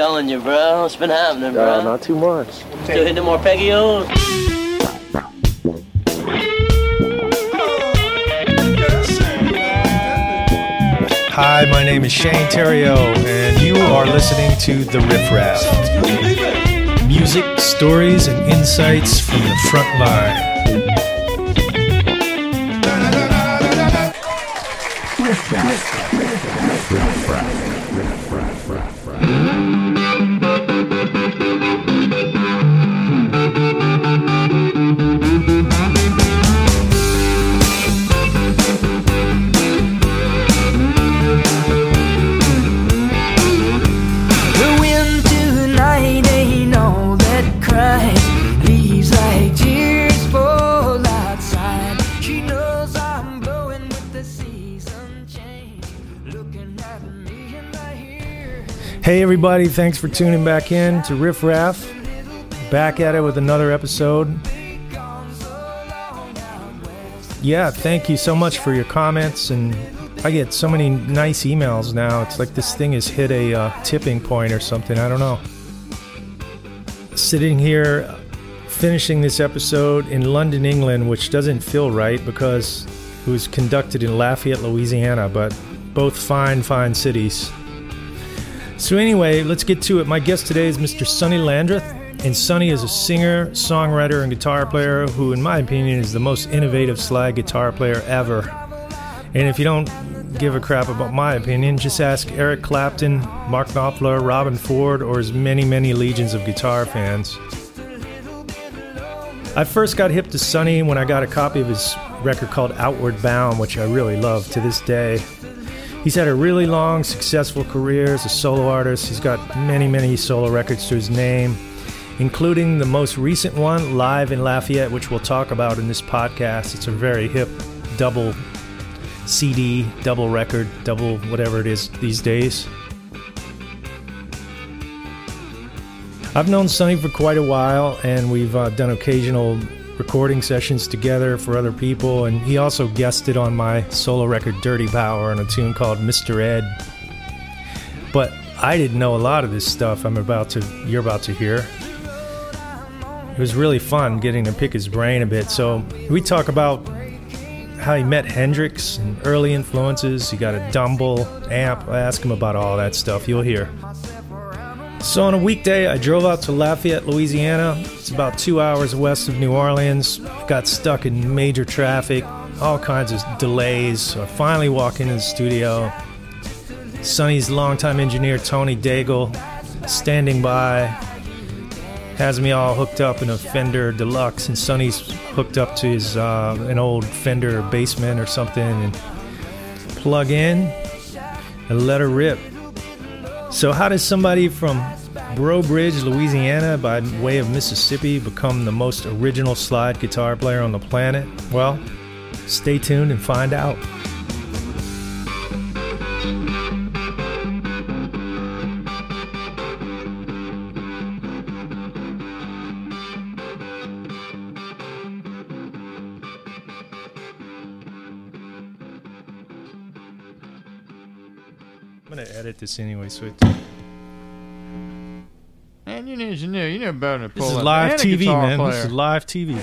Telling you, bro. What's been happening, bro? Uh, not too much. Still hitting more Peggios? Hi, my name is Shane Theriot, and you are listening to The Riff Raff. Music, stories, and insights from the front line. The everybody, thanks for tuning back in to Riff Raff. Back at it with another episode. Yeah, thank you so much for your comments, and I get so many nice emails now. It's like this thing has hit a uh, tipping point or something. I don't know. Sitting here, finishing this episode in London, England, which doesn't feel right because it was conducted in Lafayette, Louisiana, but both fine, fine cities. So anyway, let's get to it. My guest today is Mr. Sonny Landreth, and Sonny is a singer, songwriter, and guitar player who, in my opinion, is the most innovative slide guitar player ever. And if you don't give a crap about my opinion, just ask Eric Clapton, Mark Knopfler, Robben Ford, or his many, many legions of guitar fans. I first got hip to Sonny when I got a copy of his record called Outward Bound, which I really love to this day. He's had a really long, successful career as a solo artist. He's got many, many solo records to his name, including the most recent one, Live in Lafayette, which we'll talk about in this podcast. It's a very hip double CD, double record, double whatever it is these days. I've known Sonny for quite a while, and we've uh, done occasional recording sessions together for other people. And he also guested on my solo record Dirty Power on a tune called Mr. Ed. But I didn't know a lot of this stuff I'm about to you're about to hear. It was really fun getting to pick his brain a bit. So we talk about how he met Hendrix and early influences. He got a Dumble amp. I ask him about all that stuff. You'll hear. So on a weekday, I drove out to Lafayette, Louisiana. It's about two hours west of New Orleans. Got stuck in major traffic, all kinds of delays. So I finally walk into the studio. Sonny's longtime engineer Tony Daigle standing by, has me all hooked up in a Fender Deluxe, and Sonny's hooked up to his uh, an old Fender Bassman or something, and plug in and let her rip. So, how does somebody from Breaux Bridge, Louisiana, by way of Mississippi, become the most original slide guitar player on the planet? Well, stay tuned and find out. This anyway, so it. Man, you need to know. You know better than to pull This is live TV, man. Player. This is live TV.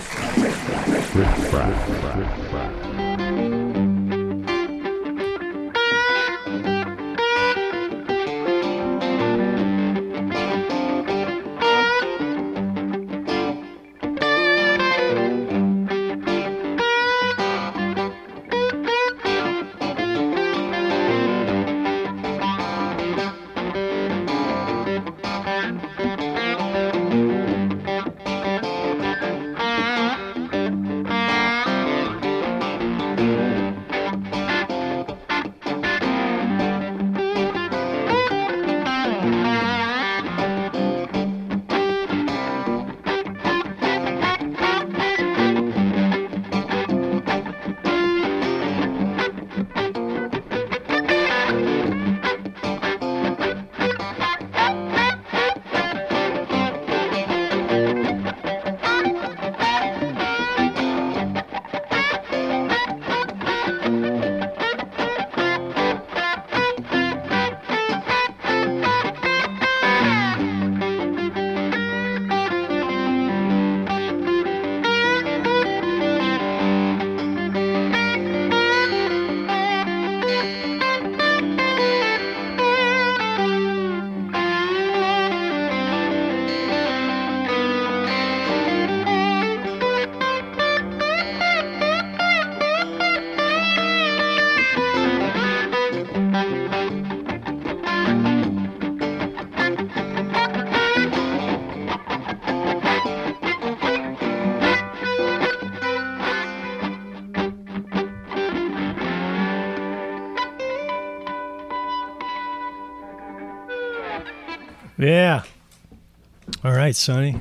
Right, Sonny.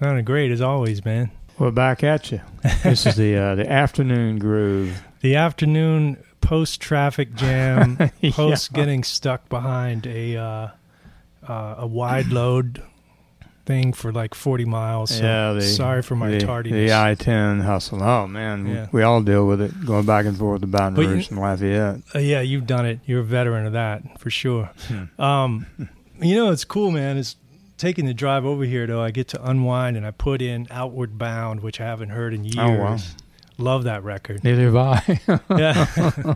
Sounded great as always, man. Well, back at you. This is the uh, the afternoon groove. The afternoon post traffic jam, Yeah. post getting stuck behind a uh, uh, a wide load thing for like 40 miles. So yeah, the, sorry for my the, tardiness. The I ten hustle. Oh man, we- Yeah. we, all deal with it, going back and forth to Baton Rouge and Lafayette. Uh, yeah, you've done it. You're a veteran of that for sure. Hmm. Um, you know, it's cool, man. Is taking the drive over here though. I get to unwind and I put in Outward Bound, which I haven't heard in years. Oh, wow. Love that record. Neither have I. Yeah.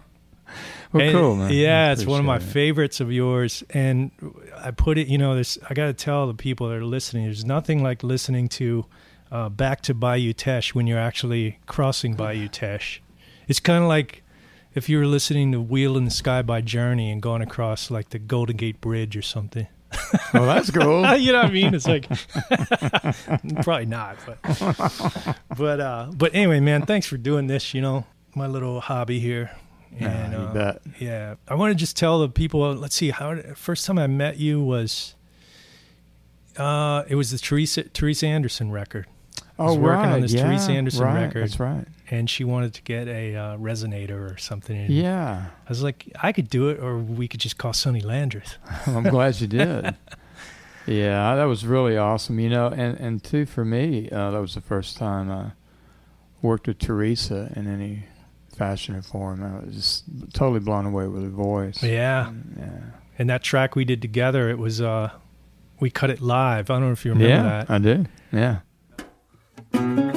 well, And, cool, man. Yeah, it's one of my it. favorites of yours, and I put it. You know, there's. I got to tell the people that are listening. There's nothing like listening to uh, back to Bayou Teche when you're actually crossing Bayou Teche. It's kind of like if you were listening to "Wheel in the Sky" by Journey and going across like the Golden Gate Bridge or something. Well, that's cool. you know what I mean? It's like probably not, but but uh, but anyway, man, thanks for doing this. You know, my little hobby here. Yeah, you uh, bet. yeah, I want to just tell the people. Let's see, how first time I met you was, uh, it was the Theresa Theresa Andersson record, Oh, was working on this yeah, Theresa Andersson right, record. That's right. and she wanted to get a uh, resonator or something. And Yeah, I was like, I could do it, or we could just call Sonny Landreth. I'm glad you did. Yeah, that was really awesome. You know, and and too for me, uh, that was the first time I worked with Theresa in any fashion or form. I was just totally blown away with her voice. Yeah, And, yeah. and that track we did together, it was uh, we cut it live. I don't know if you remember yeah, that. I do. Yeah. Yesterday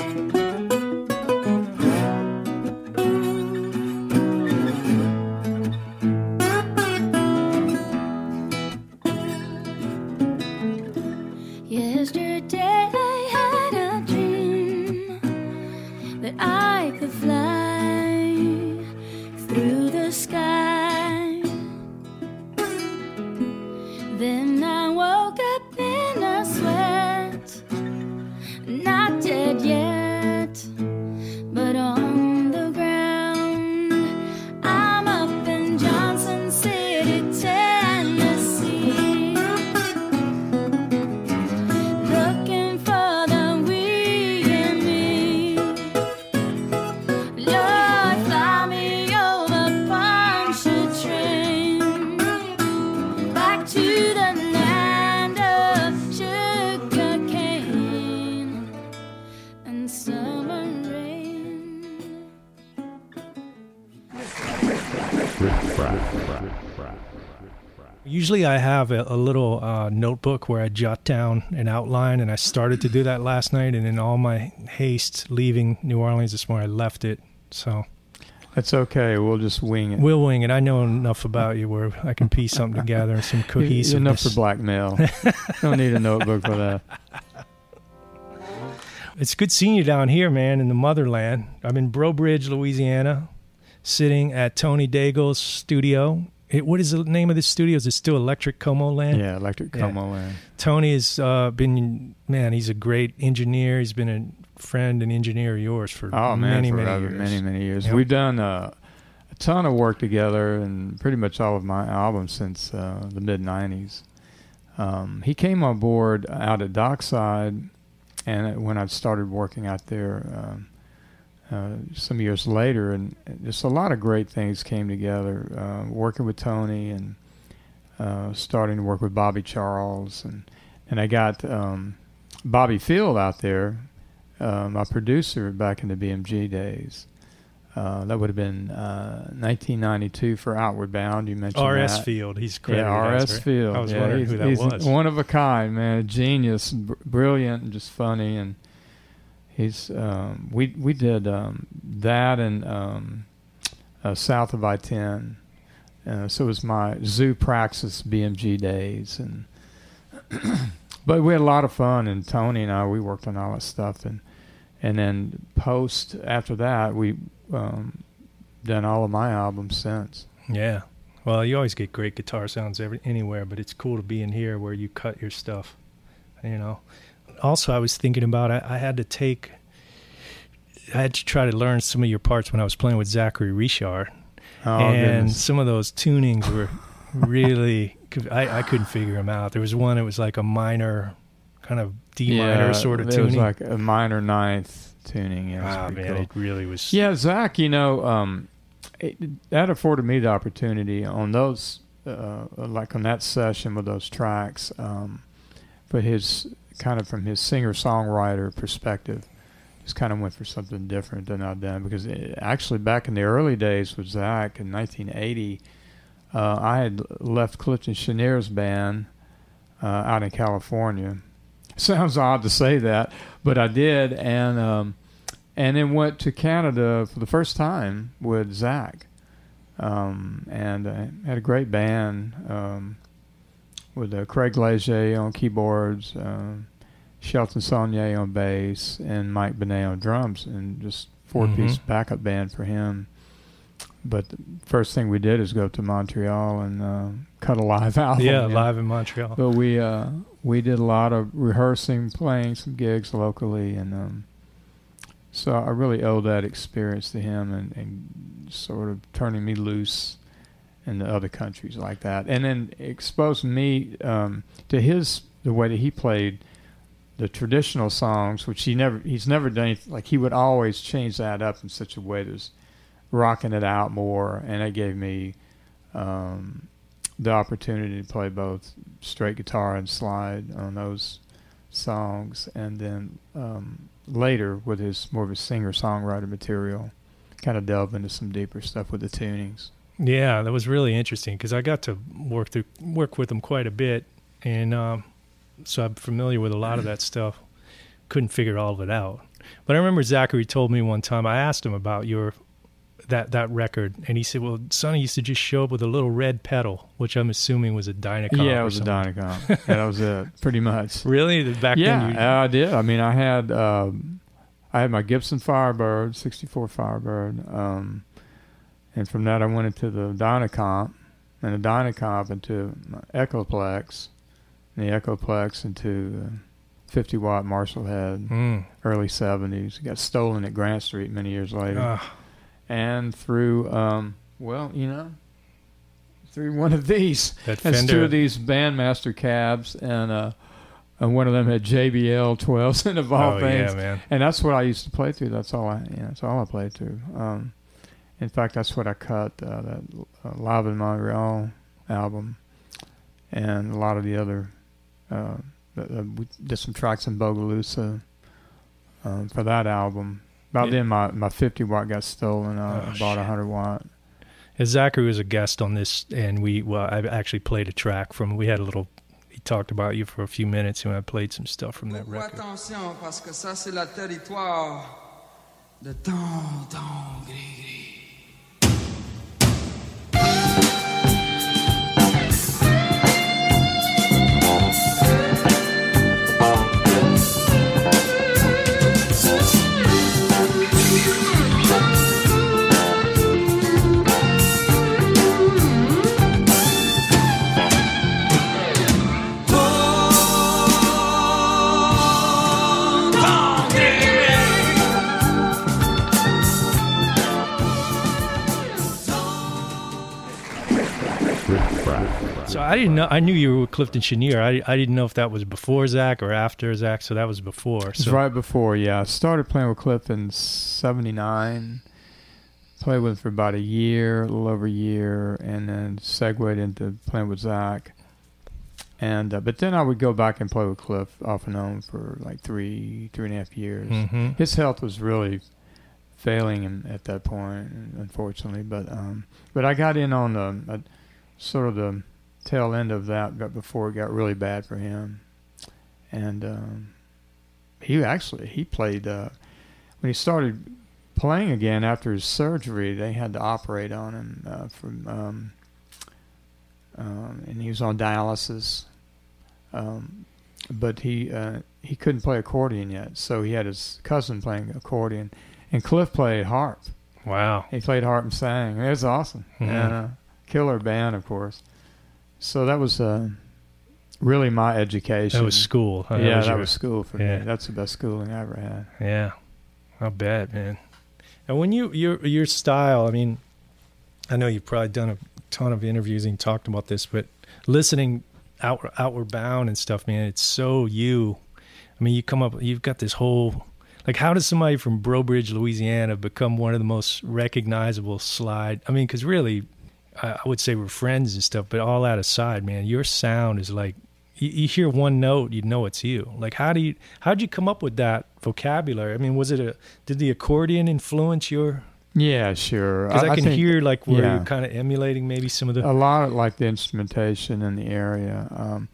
have a, a little uh, notebook where I jot down an outline, and I started to do that last night. And in all my haste leaving New Orleans this morning, I left it. So That's okay. We'll just wing it. we'll wing it. I know enough about you where I can piece something together and some cohesiveness. enough for blackmail. Don't need a notebook for that. It's good seeing you down here, man, in the motherland. I'm in Breaux Bridge, Louisiana, sitting at Tony Daigle's studio. It, what is the name of this studio? Is it still Electric Comoland? Yeah, electric Yeah. Comoland. Tony has uh, been, man, he's a great engineer. He's been a friend and engineer of yours for Oh man, many, for many years. many, many years. Yep. We've done uh, a ton of work together, and pretty much all of my albums since uh, the mid '90s. Um, he came on board out at Dockside, and when I started working out there um, uh, some years later, and just a lot of great things came together. Uh, working with Tony and uh, starting to work with Bobby Charles, and and I got um, Bobby Field out there, uh, my producer back in the BMG days. Uh, that would have been uh, 1992 for Outward Bound. You mentioned R.S. that. Field. He's credited Yeah, R.S. Field. I was yeah, wondering who that was. One of a kind, man. A genius, br- brilliant, and just funny. And he's um, we we did um, that and um, uh, south of I-10. Uh, so it was my Zoo Praxis BMG days, and but we had a lot of fun. And Tony and I, we worked on all that stuff, and and then post after that, we um, done all of my albums since. Yeah. Well, you always get great guitar sounds every, anywhere, but it's cool to be in here where you cut your stuff. You know. Also, I was thinking about I, I had to take. I had to try to learn some of your parts when I was playing with Zachary Richard, Oh and goodness. some of those tunings were really, I, I couldn't figure them out. There was one that was like a minor, kind of D minor sort of it tuning. was like a minor ninth tuning. Yeah, it ah, man, cool. it really was. Yeah, Zach, you know, um, it, that afforded me the opportunity on those, uh, like on that session with those tracks, um, but his kind of from his singer songwriter perspective, just kind of went for something different than I'd done because it, actually back in the early days with Zach in 1980, uh, I had left Clifton Chenier's band uh, out in California. Sounds odd to say that, but I did, and um, and then went to Canada for the first time with Zach, um, and uh, had a great band um, with uh, Craig Leger on keyboards, um, Shelton Saunier on bass, and Mike Benet on drums, and just four-piece Mhm. backup band for him. But the first thing we did is go to Montreal and uh, cut a live album. yeah, you know. live in Montreal. But we uh, we did a lot of rehearsing, playing some gigs locally, and um, so I really owe that experience to him and, and sort of turning me loose the other countries like that, and then exposed me um, to his the way that he played the traditional songs, which he never he's never done. anyth- Like he would always change that up in such a way that was rocking it out more, and it gave me. Um, the opportunity to play both straight guitar and slide on those songs, and then um, later with his more of his singer songwriter material, kind of delve into some deeper stuff with the tunings. Yeah, that was really interesting because I got to work through work with them quite a bit, and um, so I'm familiar with a lot of that stuff. Couldn't figure all of it out, but I remember Zachary told me one time. I asked him about your that that record, and he said, "Well, Sonny used to just show up with a little red pedal, which I'm assuming was a Dynacomp." yeah, it was a. Dynacomp. yeah, that was it, pretty much. Really, back yeah, then? Uh, I did. I mean, I had um, I had my Gibson Firebird, '64 Firebird, um, and from that I went into the Dynacomp, and the Dynacomp into Echoplex, and the Echoplex into uh, 50 watt Marshall head, Mm. early '70s. It got stolen at Grant Street many years later, Ah, and through um, well, you know. Through one of these, that that's Fender. two of these Bandmaster cabs, and uh, and one of them had JBL 12s and of all oh things. yeah, man. And that's what I used to play through. That's all I, yeah, that's all I played through. Um, in fact, that's what I cut uh, that uh, Live in Montreal album, and a lot of the other. Uh, uh, we did some tracks in Bogalusa um, for that album. About Yeah. then, my, my 50 watt got stolen. Uh, Oh, I bought a 100 watt. And Zachary was a guest on this, and we well, I actually played a track from. We had a little. He talked about you for a few minutes, and I played some stuff from that record. attention parce que ça c'est le territoire de Tonton Gris-Gris. So I didn't know. I knew you were with Clifton Chenier. I I didn't know if that was before Zach or after Zach. So that was before. It's So right before, yeah. I started playing with Cliff in '79. Played with him for about a year, a little over a year, and then segued into playing with Zach. And uh, but then I would go back and play with Cliff off and on for like three, three and a half years. hmm His health was really failing him at that point, unfortunately. But um, but I got in on the uh, sort of the tail end of that, but before it got really bad for him. And um, he actually he played uh, when he started playing again after his surgery. They had to operate on him uh, from. Um, um, and he was on dialysis, um, but he uh, he couldn't play accordion yet, so he had his cousin playing accordion, and Cliff played harp. Wow. He played harp and sang. It was awesome. Mhm. And killer band, of course. So that was uh, really my education. That was school. huh? yeah, that your- was school for yeah. me. That's the best schooling I ever had. Yeah, I bet, man. And when you your your style, I mean, I know you've probably done a ton of interviews and talked about this, but listening out, Outward Bound and stuff, man, it's so you. I mean, you come up, you've got this whole. Like, how does somebody from Breaux Bridge, Louisiana, become one of the most recognizable slide? I mean, because really, I, I would say we're friends and stuff, but all that aside, man, your sound is like you, you hear one note, you know it's you. Like, how do you how'd you come up with that vocabulary? I mean, was it a did the accordion influence your? Yeah, sure. Because I, can think hear like where yeah. you're kind of emulating maybe some of the. a lot of like the instrumentation in the area. Um,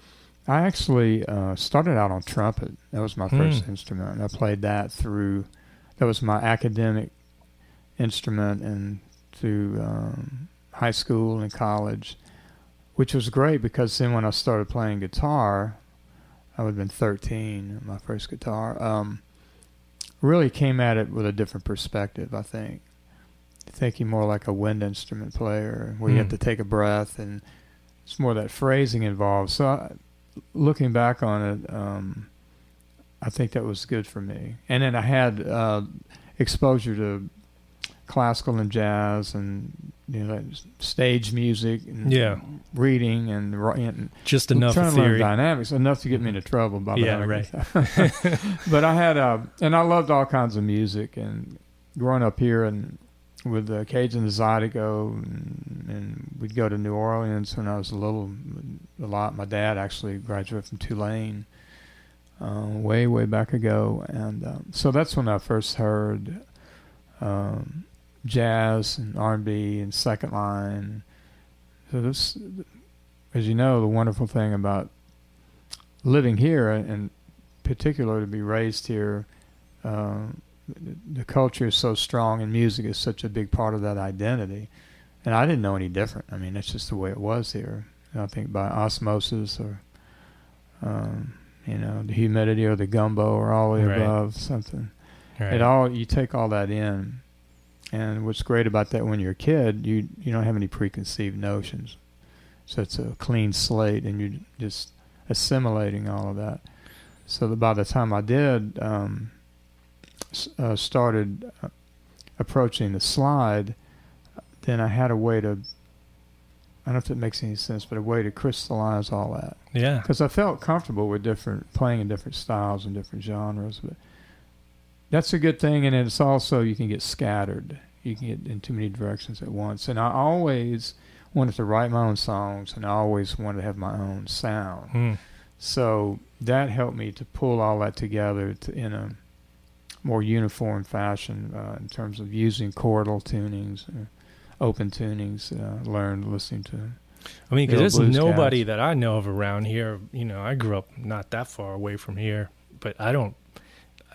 I actually uh, started out on trumpet. That was my first Hmm. instrument. I played that through. That was my academic instrument and through um, high school and college, which was great because then when I started playing guitar, I would have been 13, my first guitar. Um, really came at it with a different perspective, I think. Thinking more like a wind instrument player, where you have Hmm. to take a breath, and it's more that phrasing involved. So, I, looking back on it, um, I think that was good for me. And then I had uh, exposure to classical and jazz, and you know, stage music, and Yeah. reading and writing. just enough trying of to learn dynamics enough to get me into trouble. By Yeah, right. but I had, uh, and I loved all kinds of music. And growing up here and with the Cajun Zydeco, and, and we'd go to New Orleans when I was a little, a lot. My dad actually graduated from Tulane uh, way, way back ago, and um, so that's when I first heard um, jazz and R&B and second line. So this, as you know, the wonderful thing about living here and particular to be raised here, um, the, culture is so strong and music is such a big part of that identity. And I didn't know any different. I mean, that's just the way it was here. I think by osmosis or, um, you know, the humidity or the gumbo or all the Right. above, something. Right. It all you take all that in, and what's great about that when you're a kid, you you don't have any preconceived notions, so it's a clean slate, and you're just assimilating all of that. So that by the time I did um, uh, started uh, approaching the slide, then I had a way to. I don't know if it makes any sense, but a way to crystallize all that yeah. because I felt comfortable with different playing in different styles and different genres. But that's a good thing, and it's also you can get scattered. You can get in too many directions at once. And I always wanted to write my own songs, and I always wanted to have my own sound. Hmm. So that helped me to pull all that together to, in a more uniform fashion uh, in terms of using chordal tunings, uh, open tunings. Uh, learned listening to I mean, because there's nobody cats. that I know of around here. You know, I grew up not that far away from here, but I don't.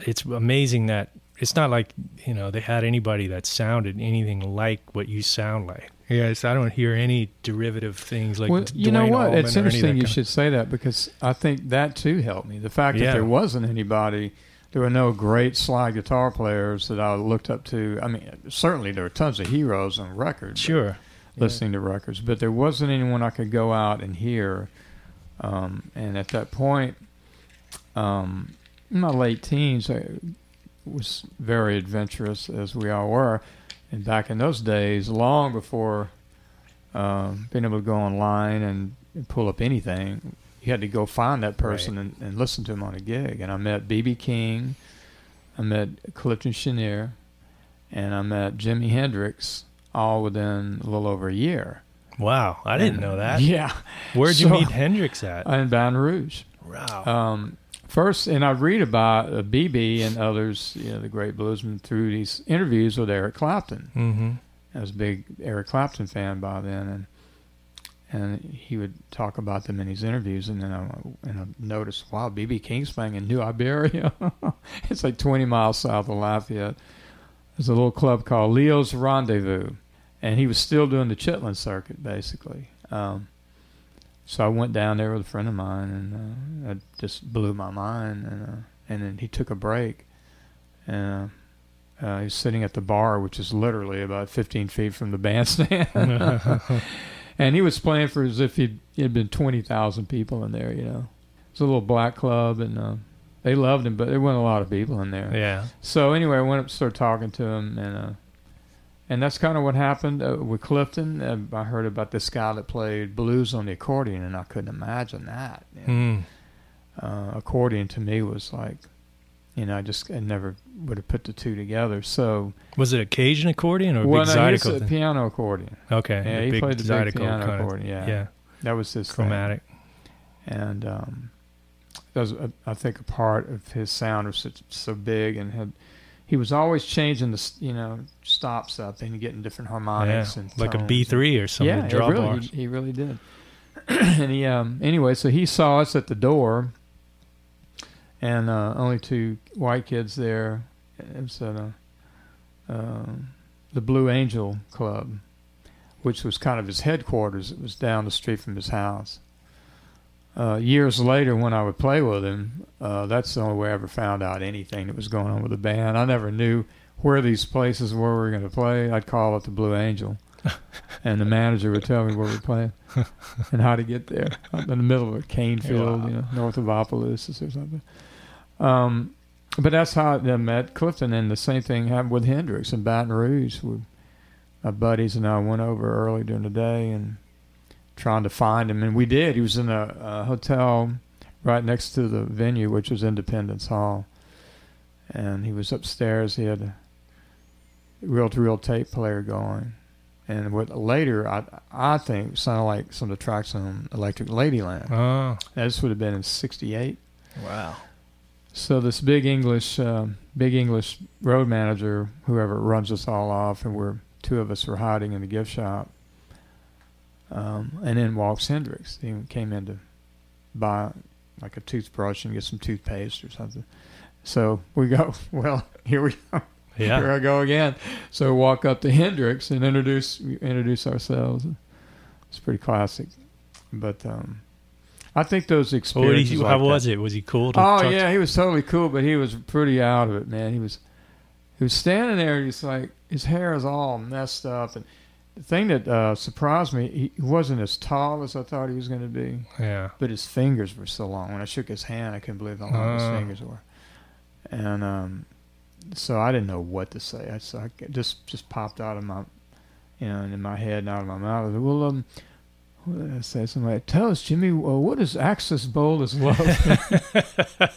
It's amazing that it's not like you know they had anybody that sounded anything like what you sound like. Yes, I don't hear any derivative things like. well, D- you know what? Allman It's or any of interesting you kind- should say that because I think that too helped me. The fact Yeah. that there wasn't anybody, there were no great slide guitar players that I looked up to. I mean, certainly there were tons of heroes on record. but- Sure. listening to records, but there wasn't anyone I could go out and hear. Um, and at that point, um, in my late teens, I was very adventurous, as we all were. And back in those days, long before um, being able to go online and, and pull up anything, you had to go find that person and, and listen to him on a gig. And I met B.B. King, I met Clifton Chenier, and I met Jimi Hendrix all within a little over a year. Wow, I didn't And- know that. Yeah. Where'd you meet Hendrix at? In Baton Rouge. wow. Um, first, and I read about uh, BB and others, you know, the great bluesmen, through these interviews with Eric Clapton. mm-hmm. I was a big Eric Clapton fan by then, and and he would talk about them in his interviews. And then I and I noticed, wow, BB King's playing in New Iberia. it's like 20 miles south of Lafayette. There's a little club called Leo's Rendezvous, and he was still doing the Chitlin circuit basically. Um, so I went down there with a friend of mine, and uh, it just blew my mind. And uh, and then he took a break, and. Uh, uh, he was sitting at the bar, which is literally about 15 feet from the bandstand. and he was playing for as if he'd, had been 20,000 people in there, you know. It's a little black club, and uh, they loved him, but there weren't a lot of people in there. yeah. So anyway, I went up and started talking to him, and uh, and that's kind of what happened uh, with Clifton. Uh, I heard about this guy that played blues on the accordion, and I couldn't imagine that. you know. Hmm. Uh, accordion to me was like, you know, I just I never would have put the two together. So, Was it a Cajun accordion or a well, big no, Zydeco a piano accordion. Okay, Yeah, he big played the big piano kind of- accordion. Yeah, yeah, that was his thing. chromatic. and um, that was I think a part of his sound was so, so big and had he was always changing the you know stops up and getting different Yeah, harmonics and like a B three or something. yeah, draw really, bars. He, he really did. and he um anyway, so he saw us at the door, and uh, only two white kids there. It was at a, um the Blue Angel Club, which was kind of his headquarters. It was down the street from his house. Uh, years later, when I would play with him, uh, that's the only way I ever found out anything that was going on with the band. I never knew where these places were we were going to play. I'd call it the Blue Angel, and the manager would tell me where we're playing and how to get there. Up in the middle of a cane field, you know, north of Opelousas or something. Um, but that's how I met Clifton, and the same thing happened with Hendrix in Baton Rouge. We, my buddies and I went over early during the day and trying to find him, and we did. He was in a, a hotel right next to the venue, which was Independence Hall, and he was upstairs. He had a reel-to-reel tape player going, and what later I I think sounded like some of the tracks on Electric Ladyland. Oh, This would have been in '68. wow. So this big English, um, big English road manager, whoever runs us all off, and we're two of us were hiding in the gift shop. Um, and then walks Hendrix. He came in to buy like a toothbrush and get some toothpaste or something. So we go. Well, here we go. Yeah. Here I go again. So walk up to Hendrix and introduce introduce ourselves. It's pretty classic. But um, I think those experiences. he, like how that- was it? Was he cool? Oh talk to? yeah, he was totally cool, but he was pretty out of it, man. He was he was standing there. He's like his hair is all messed up, and thing that uh, surprised me, he wasn't as tall as I thought he was going to be, Yeah. but his fingers were so long. When I shook his hand, I couldn't believe how long his Ah. fingers were, and um, so I didn't know what to say. I so I just just popped out of my, you know, in my head and out of my mouth. I said, well, um. What did I say? Something like, tell us, Jimi, uh, what is Axis Bold as Love?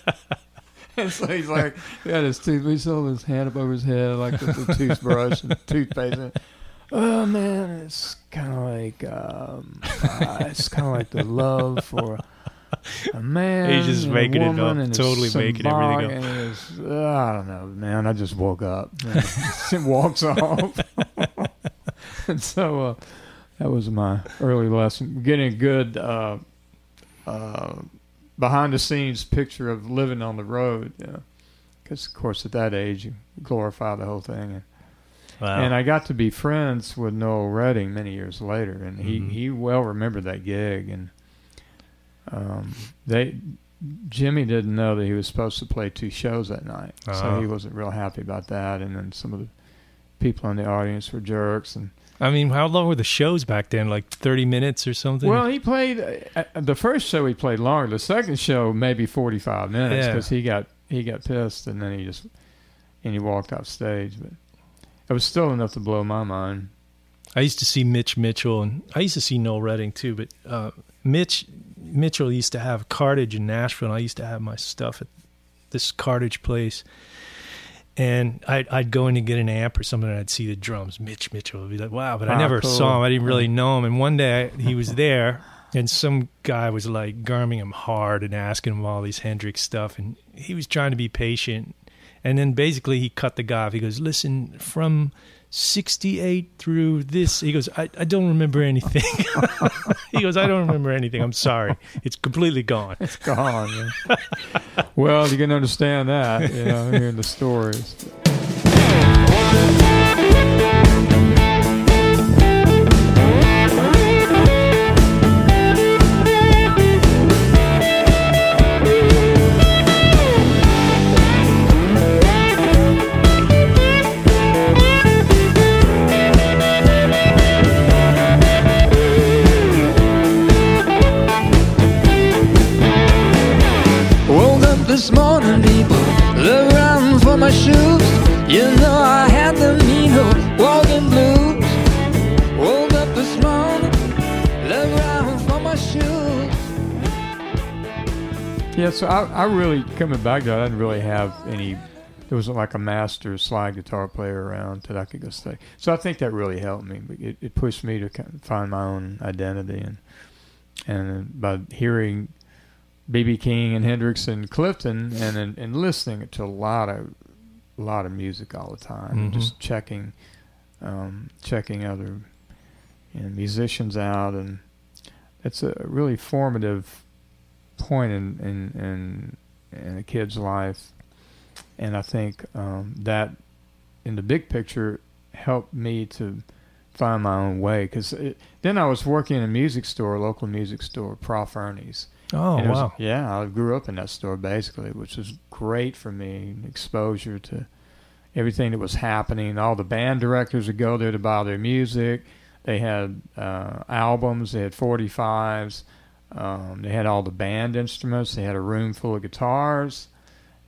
And so he's like, he had his tooth, he's holding his hand up over his head like with the toothbrush and toothpaste. Oh man, it's kind of like, um, uh, it's kind of like the love for a man. He's just and a making it up, totally making everything and it's, uh, I don't know, man. I just woke up. and walks off. and so uh, that was my early lesson. Getting a good uh, uh, behind the scenes picture of living on the road. Because, of course, at that age, you glorify the whole thing. And, Wow. and I got to be friends with Noel Redding many years later, and he, Mhm. he well remembered that gig. And um, they Jimi didn't know that he was supposed to play two shows that night, so Uh-huh. he wasn't real happy about that. And then some of the people in the audience were jerks, and I mean, how long were the shows back then? Like thirty minutes or something? Well, he played uh, uh, the first show. He played longer. The second show, maybe forty-five minutes, Yeah. because he got he got pissed, and then he just and he walked off stage. But it was still enough to blow my mind. I used to see Mitch Mitchell, and I used to see Noel Redding too. But uh, Mitch Mitchell used to have Cartage in Nashville. And I used to have my stuff at this Cartage place, and I'd, I'd go in to get an amp or something, and I'd see the drums. Mitch Mitchell would be like, "Wow!" But I Ah, never cool. saw him. I didn't really know him. And one day I, he was there, and some guy was like garming him hard and asking him all these Hendrix stuff, and he was trying to be patient. And then basically he cut the guy off. He goes, "Listen, from 68 through this." He goes, "I, I don't remember anything." he goes, "I don't remember anything. I'm sorry. It's completely gone." It's gone. well, you can understand that, you know, hearing the stories. You know I had the walking blues. Woke up this morning, looked around for my shoes. Yeah, so I, I really coming back to it. I didn't really have any. There wasn't like a master slide guitar player around that I could go study. So I think that really helped me. It, it pushed me to kind of find my own identity, and and by hearing BB King and Hendrix and Clifton, and and, and listening to a lot of a lot of music all the time, Mhm. just checking um, checking other you know, musicians out, and it's a really formative point in in in, in a kid's life, and I think um, that in the big picture helped me to find my own way because then I was working in a music store, a local music store, Prof Ernie's. Oh And it was- wow. yeah, I grew up in that store basically, which was great for me. Exposure to everything that was happening. All the band directors would go there to buy their music. They had uh, albums. They had 45s. Um, they had all the band instruments. They had a room full of guitars,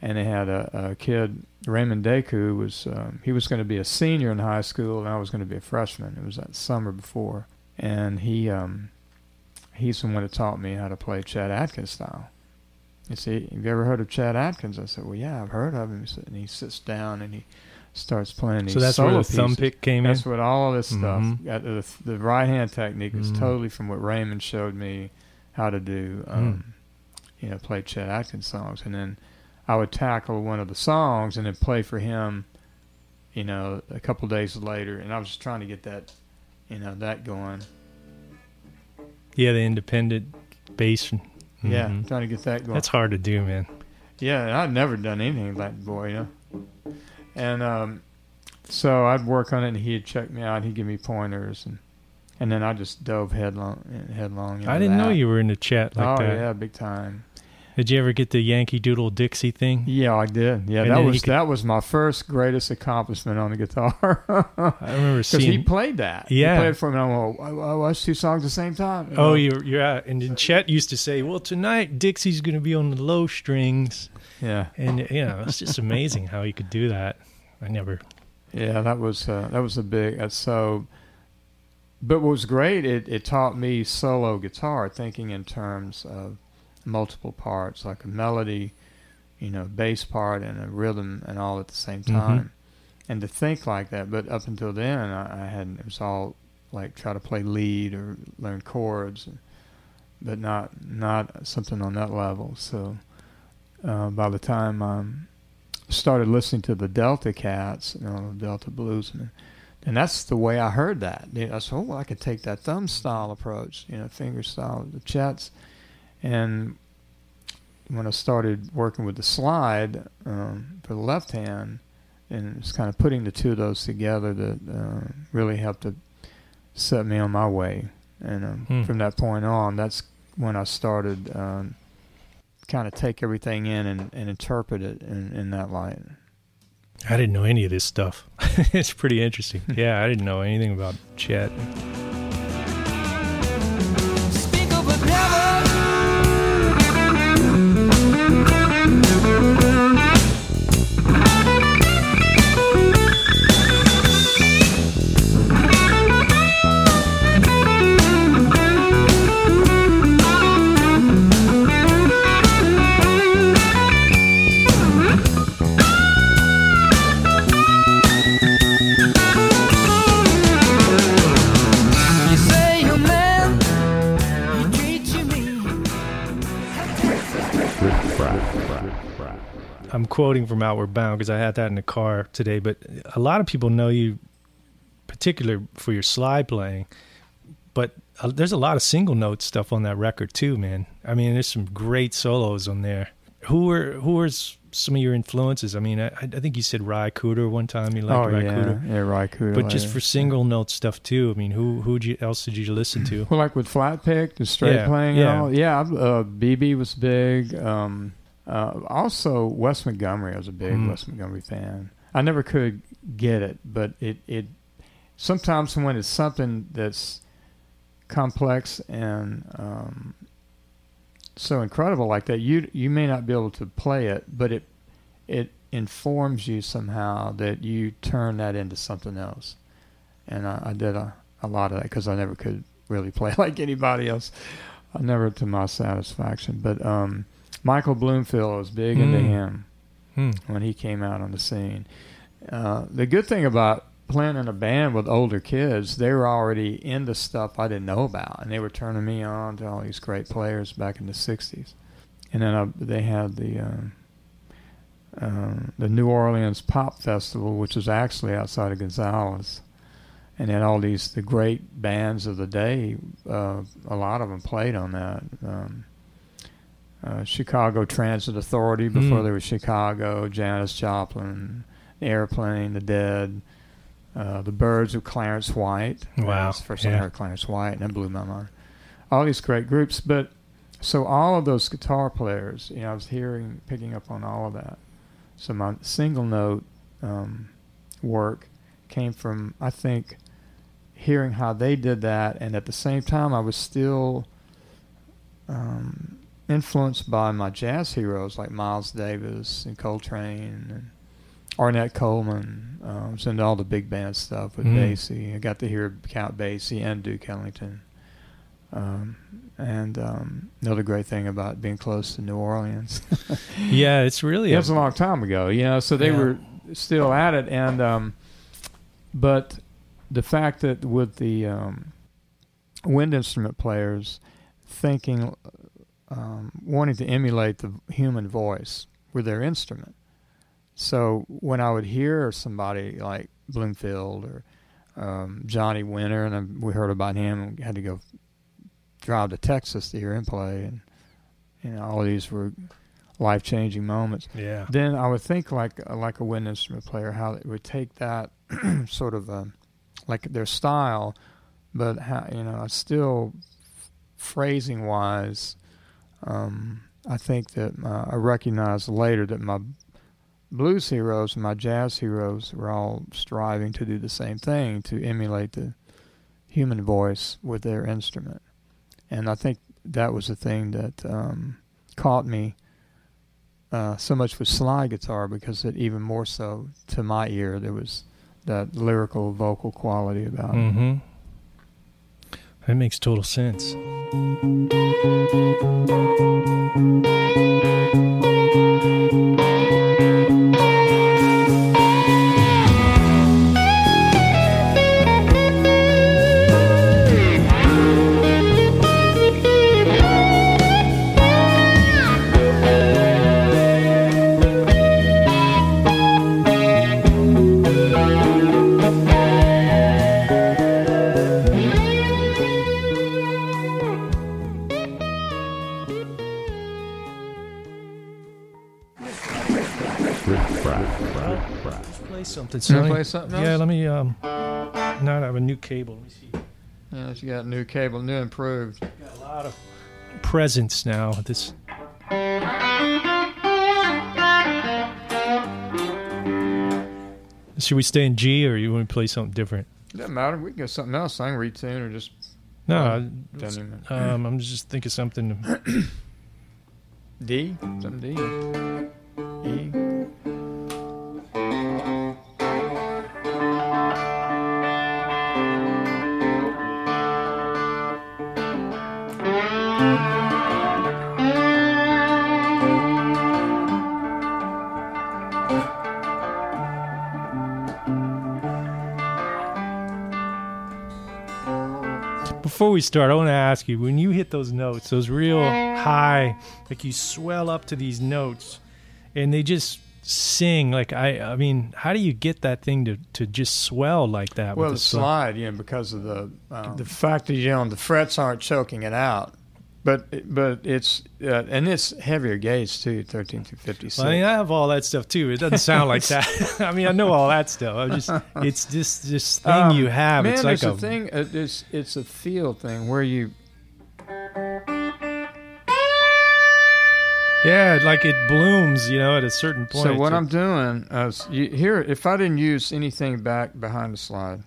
and they had a, a kid, Raymond Deku, was um, he was going to be a senior in high school, and I was going to be a freshman. It was that summer before, and he um, he's the one that taught me how to play Chet Atkins style. You see, have you ever heard of Chet Atkins? I said, well, yeah, I've heard of him. And he sits down and he starts playing these So that's solo where the pieces. thumb pick came in. That's what all of this stuff. Mhm. got The, the right hand technique is Mhm. totally from what Raymond showed me how to do. Um, You know, play Chet Atkins songs, and then I would tackle one of the songs and then play for him. You know, a couple days later, and I was just trying to get that, you know, that going. Yeah, the independent bass. Yeah, Mhm. trying to get that going. That's hard to do, man. Yeah, I've never done anything like that before, you know. And um, so I'd work on it, and he'd check me out. He'd give me pointers, and and then I just dove headlong. Headlong. Into I didn't know you were in the Chet like oh that. yeah, big time. Did you ever get the Yankee Doodle Dixie thing? Yeah, I did. Yeah, And that was could- that was my first greatest accomplishment on the guitar. I remember Because he played that. Yeah. He played for me, I'm like, I, I watched two songs at the same time. you Oh, you're you're out. And then Chet used to say, "Well, tonight Dixie's going to be on the low strings," Yeah. and you know, it's just amazing how he could do that. I never. Yeah, that was uh, that was a big. Uh, so, but what was great, it it taught me solo guitar, thinking in terms of multiple parts, like a melody, you know, bass part and a rhythm, and all at the same Mhm. time, and to think like that. But up until then, I, I had it was all like try to play lead or learn chords, but not not something on that level. So, uh, by the time I started listening to the Delta Cats, you know, the Delta Bluesmen, and that's the way I heard that. You know, I said, oh, well, I could take that thumb style approach, you know, finger style, the Chats, and when I started working with the slide um, for the left hand, and it's kind of putting the two of those together that uh, really helped to set me on my way. And um, Hmm. from that point on, that's when I started um, kind of take everything in and, and interpret it in, in that light. I didn't know any of this stuff. it's pretty interesting. Yeah, I didn't know anything about Chet. I'm quoting from Outward Bound because I had that in the car today. But a lot of people know you, particular for your slide playing. But uh, there's a lot of single note stuff on that record too, man. I mean, there's some great solos on there. Who were who were s- some of your influences? I mean, I, I think you said Ry Cooder one time. You liked oh, Ry yeah. Cooder. Yeah, Ry Cooder. But just later. for single note stuff too. I mean, who who else did you listen to? Well, like with flat pick, the straight Yeah, playing, yeah. all. Yeah, uh, BB was big. Um, uh, also, Wes Montgomery. I was a big Mm. Wes Montgomery fan. I never could get it, but it it sometimes when it's something that's complex and um, so incredible like that, you you may not be able to play it, but it it informs you somehow that you turn that into something else. And I, I did a, a lot of that because I never could really play like anybody else. I never to my satisfaction. But um, Michael Bloomfield was big into Mm. him Hmm. when he came out on the scene. Uh, the good thing about playing in a band with older kids, they were already into stuff I didn't know about, and they were turning me on to all these great players back in the '60s. And then uh, they had the um um the New Orleans Pop Festival, which was actually outside of Gonzales, and then all these the great bands of the day. Uh, a lot of them played on that. Um, uh, Chicago Transit Authority before Mm. they were Chicago, Janis Joplin, the Airplane, the Dead, uh, the Byrds of Clarence White. Wow, That's the first time I heard Clarence White, and that blew my mind. All these great groups, but so all of those guitar players, you know, I was hearing, picking up on all of that. So my single note um, work came from, I think, hearing how they did that, and at the same time, I was still um, influenced by my jazz heroes like Miles Davis and Coltrane and Ornette Coleman. Um, was into all the big band stuff with Mm. Basie. I got to hear Count Basie and Duke Ellington. Um, and um, another great thing about being close to New Orleans. Yeah, it's really Yeah, a- was a long time ago, you know. So they Yeah. were still at it, and um, but the fact that with the um, wind instrument players thinking, um, wanting to emulate the human voice with their instrument. So when I would hear somebody like Bloomfield or um, Johnny Winter, and we heard about him, and had to go drive to Texas to hear him play, and you know all these were life changing moments yeah. then I would think like like a wind instrument player, how they would take that sort of um, like their style, but how you know still phrasing wise, um, I think that uh, I recognized later that my blues heroes and my jazz heroes were all striving to do the same thing to emulate the human voice with their instrument, and I think that was the thing that um, caught me uh, so much with slide guitar because it even more so to my ear. There was that lyrical vocal quality about it. That makes total sense. Something. Something Yeah, let me. Um, now I have a new cable. Let me see. Yeah, she got a new cable, new improved. Got a lot of presents now. This. Should we stay in G or you want to play something different? Doesn't matter. We can get something else. I can retune or just. No, um, I'm just thinking something. D. Something D. E. we start, I want to ask you: when you hit those notes, those real high, like you swell up to these notes, and they just sing like I. I mean, how do you get that thing to, to just swell like that? Well, with the slide, know, because of the um, the fact that you know the frets aren't choking it out, but but it's uh, and it's heavier gauge too, thirteen to fifty six. I mean, I have all that stuff too. It doesn't sound like that. I mean, I know all that stuff. I'm just, it's just this thing Um, you have. Man, it's like it's a, a thing. uh, It's it's a feel thing where you yeah, like it blooms, you know, at a certain point. So what It's I'm doing is you, here. If I didn't use anything back behind the slide,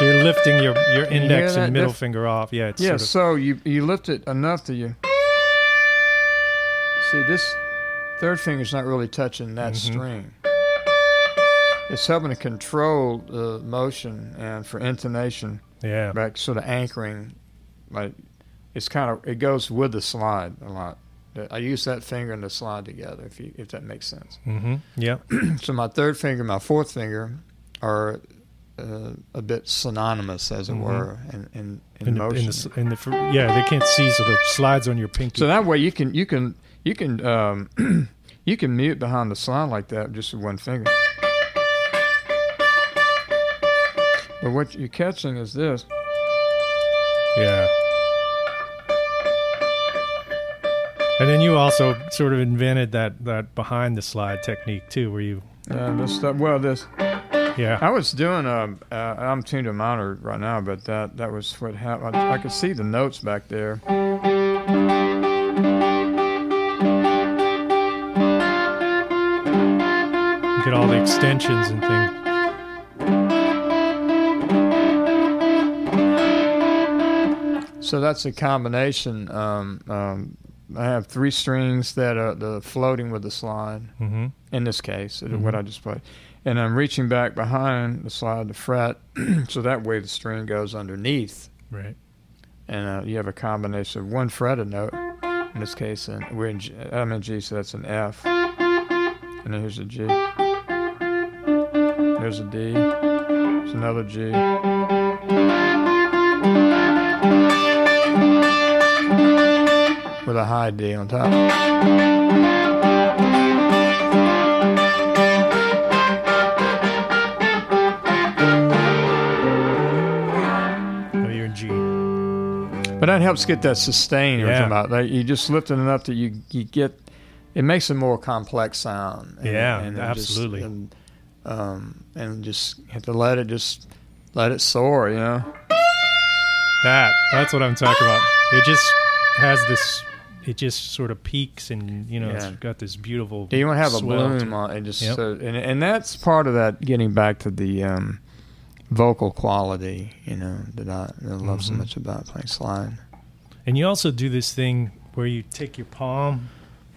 So you're lifting your, your index and middle finger off. Yeah, it's yeah. sort of, So you you lift it enough that you see this third finger's not really touching that Mhm. string. it's helping to control the motion and for intonation, Yeah. back sort of anchoring. Like it's kind of it goes with the slide a lot. I use that finger and the slide together. If you if that makes sense. Mm-hmm. Yeah. so my third finger, my fourth finger, are uh, a bit synonymous, as it Mhm. were, in in, in, In the, motion. in the, in the, fr- yeah, they can't see, so the slides on your pinky. so that way you can you can you can um, you can mute behind the slide like that just with one finger. But what you're catching is this. yeah. And then you also sort of invented that, that behind the slide technique too, where you, Uh, this stuff. Well, this yeah, I was doing a. Uh, I'm tuned to minor right now, but that that was what happened. I, I could see the notes back there. get all the extensions and things. So that's a combination. Um, um, I have three strings that are the floating with the slide. Mm-hmm. In this case, Mhm. what I just played, and I'm reaching back behind the slide to fret, so that way the string goes underneath, Right. and uh, you have a combination of one fretted note. In this case, and we're in G, I'm in G, so that's an F, and then here's a G. There's a D. There's another G. With a high D on top. That helps get that sustain you're Yeah. talking about. You just lift it enough that you, you get it makes a more complex sound. Yeah, it absolutely. Just, and, um, and just have to let it just let it soar, you know. That that's what I'm talking about. It just has this. It just sort of peaks, and you know, Yeah. it's got this beautiful. Do you want to have a bloom it. on it? Just Yep. so, and and that's part of that. Getting back to the um, vocal quality, you know, that I, that I love so Mhm. much about playing slide. And you also do this thing where you take your palm,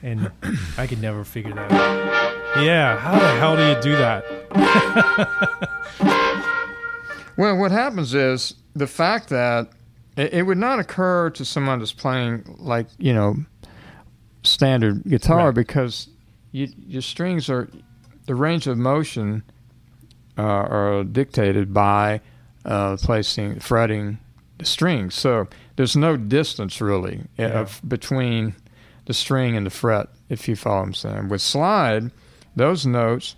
and I could never figure that out. Yeah, how the hell do you do that? Well, what happens is the fact that it, it would not occur to someone that's playing like you know standard guitar Right. because you, your strings are the range of motion uh, are dictated by uh, placing fretting the strings. So there's no distance really uh, Yeah. of between the string and the fret, if you follow what I'm saying. With slide, those notes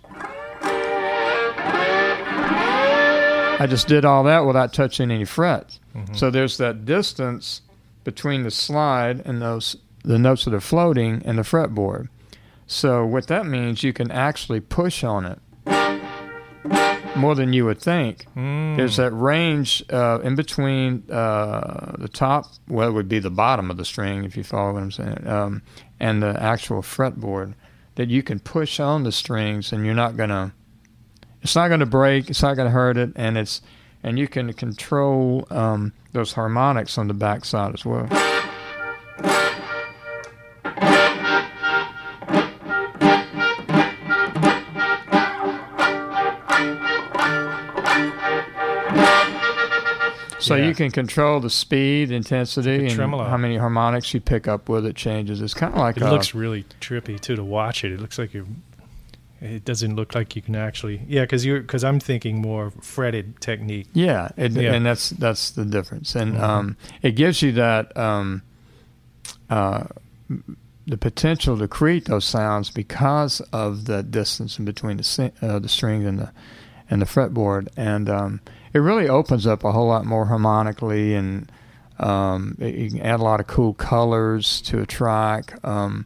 I just did all that without touching any frets. So there's that distance between the slide and those the notes that are floating and the fretboard. So what that means, you can actually push on it more than you would think. Mm. There's that range uh, in between uh, the top, well, it would be the bottom of the string, if you follow what I'm saying, um, and the actual fretboard that you can push on the strings, and you're not gonna. It's not going to break. It's not going to hurt it, and it's and you can control um, those harmonics on the backside as well. So Yeah. you can control the speed, intensity, and how many harmonics you pick up with it changes. It's kind of like It a, looks really trippy too to watch it. It looks like you're. It doesn't look like you can actually. Yeah, because you're because I'm thinking more fretted technique. Yeah, it, Yeah. and that's that's the difference, and Mhm. um, it gives you that um, uh, the potential to create those sounds because of the distance in between the uh, the string and the and the fretboard, and um, it really opens up a whole lot more harmonically, and um, it, you can add a lot of cool colors to a track. Um,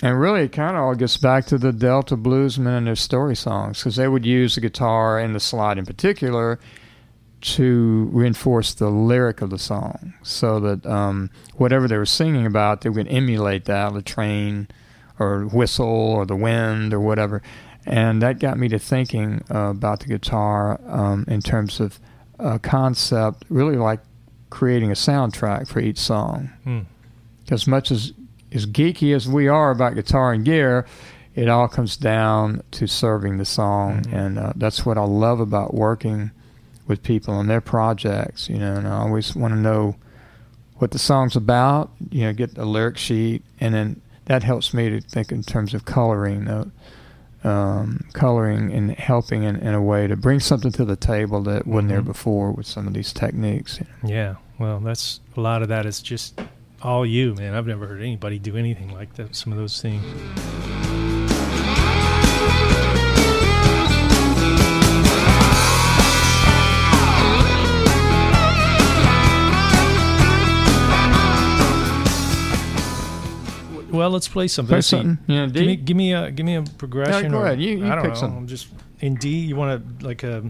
and really, it kind of all gets back to the Delta bluesmen and their story songs because they would use the guitar and the slide in particular to reinforce the lyric of the song so that um, whatever they were singing about, they would emulate that, the train or whistle or the wind or whatever. And that got me to thinking uh, about the guitar um, in terms of a concept, really like creating a soundtrack for each song Hmm. as much as as geeky as we are about guitar and gear, it all comes down to serving the song, Mhm. and uh, that's what I love about working with people on their projects. You know, and I always want to know what the song's about. You know, get a lyric sheet, and then that helps me to think in terms of coloring. Uh, um, coloring and helping in, in a way to bring something to the table that wasn't there Mhm. before with some of these techniques. Yeah, well, that's a lot of that is just all you, man. I've never heard anybody do anything like that. Some of those things. Well, let's play something. Play something. Yeah, Give me, give me a, give me a progression. go or- ahead. You- you I don't pick know. something. I'm just in D. You want to like a.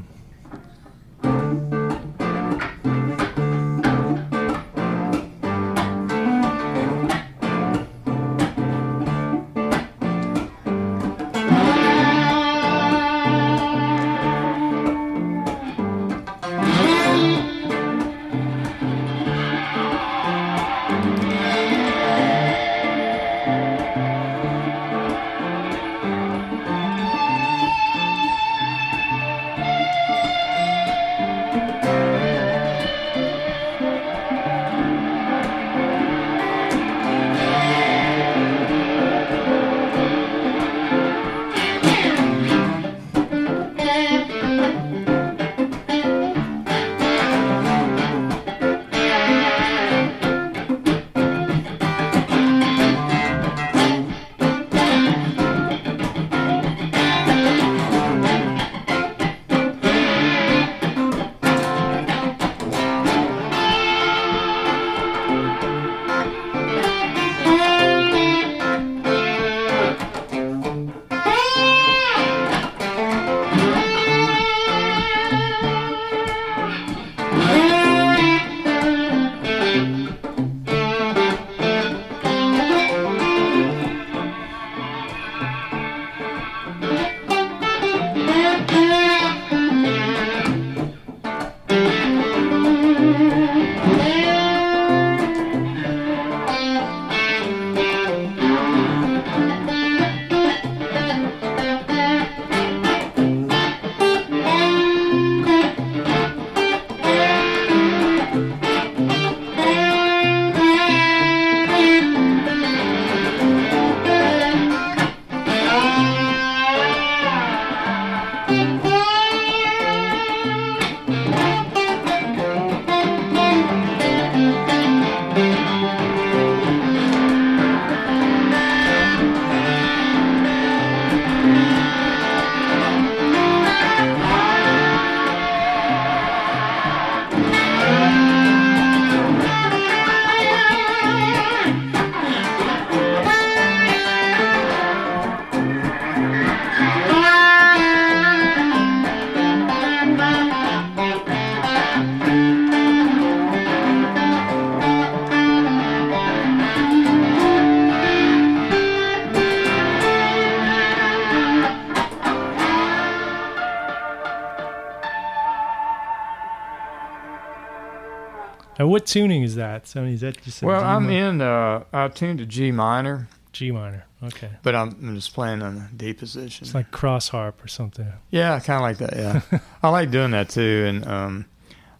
what tuning is that? So is that just a Well, D I'm in. Uh, I tuned to G minor, G minor? Okay, but I'm, I'm just playing on a D position. it's like cross harp or something. Yeah, kind of like that. Yeah, I like doing that too. And um,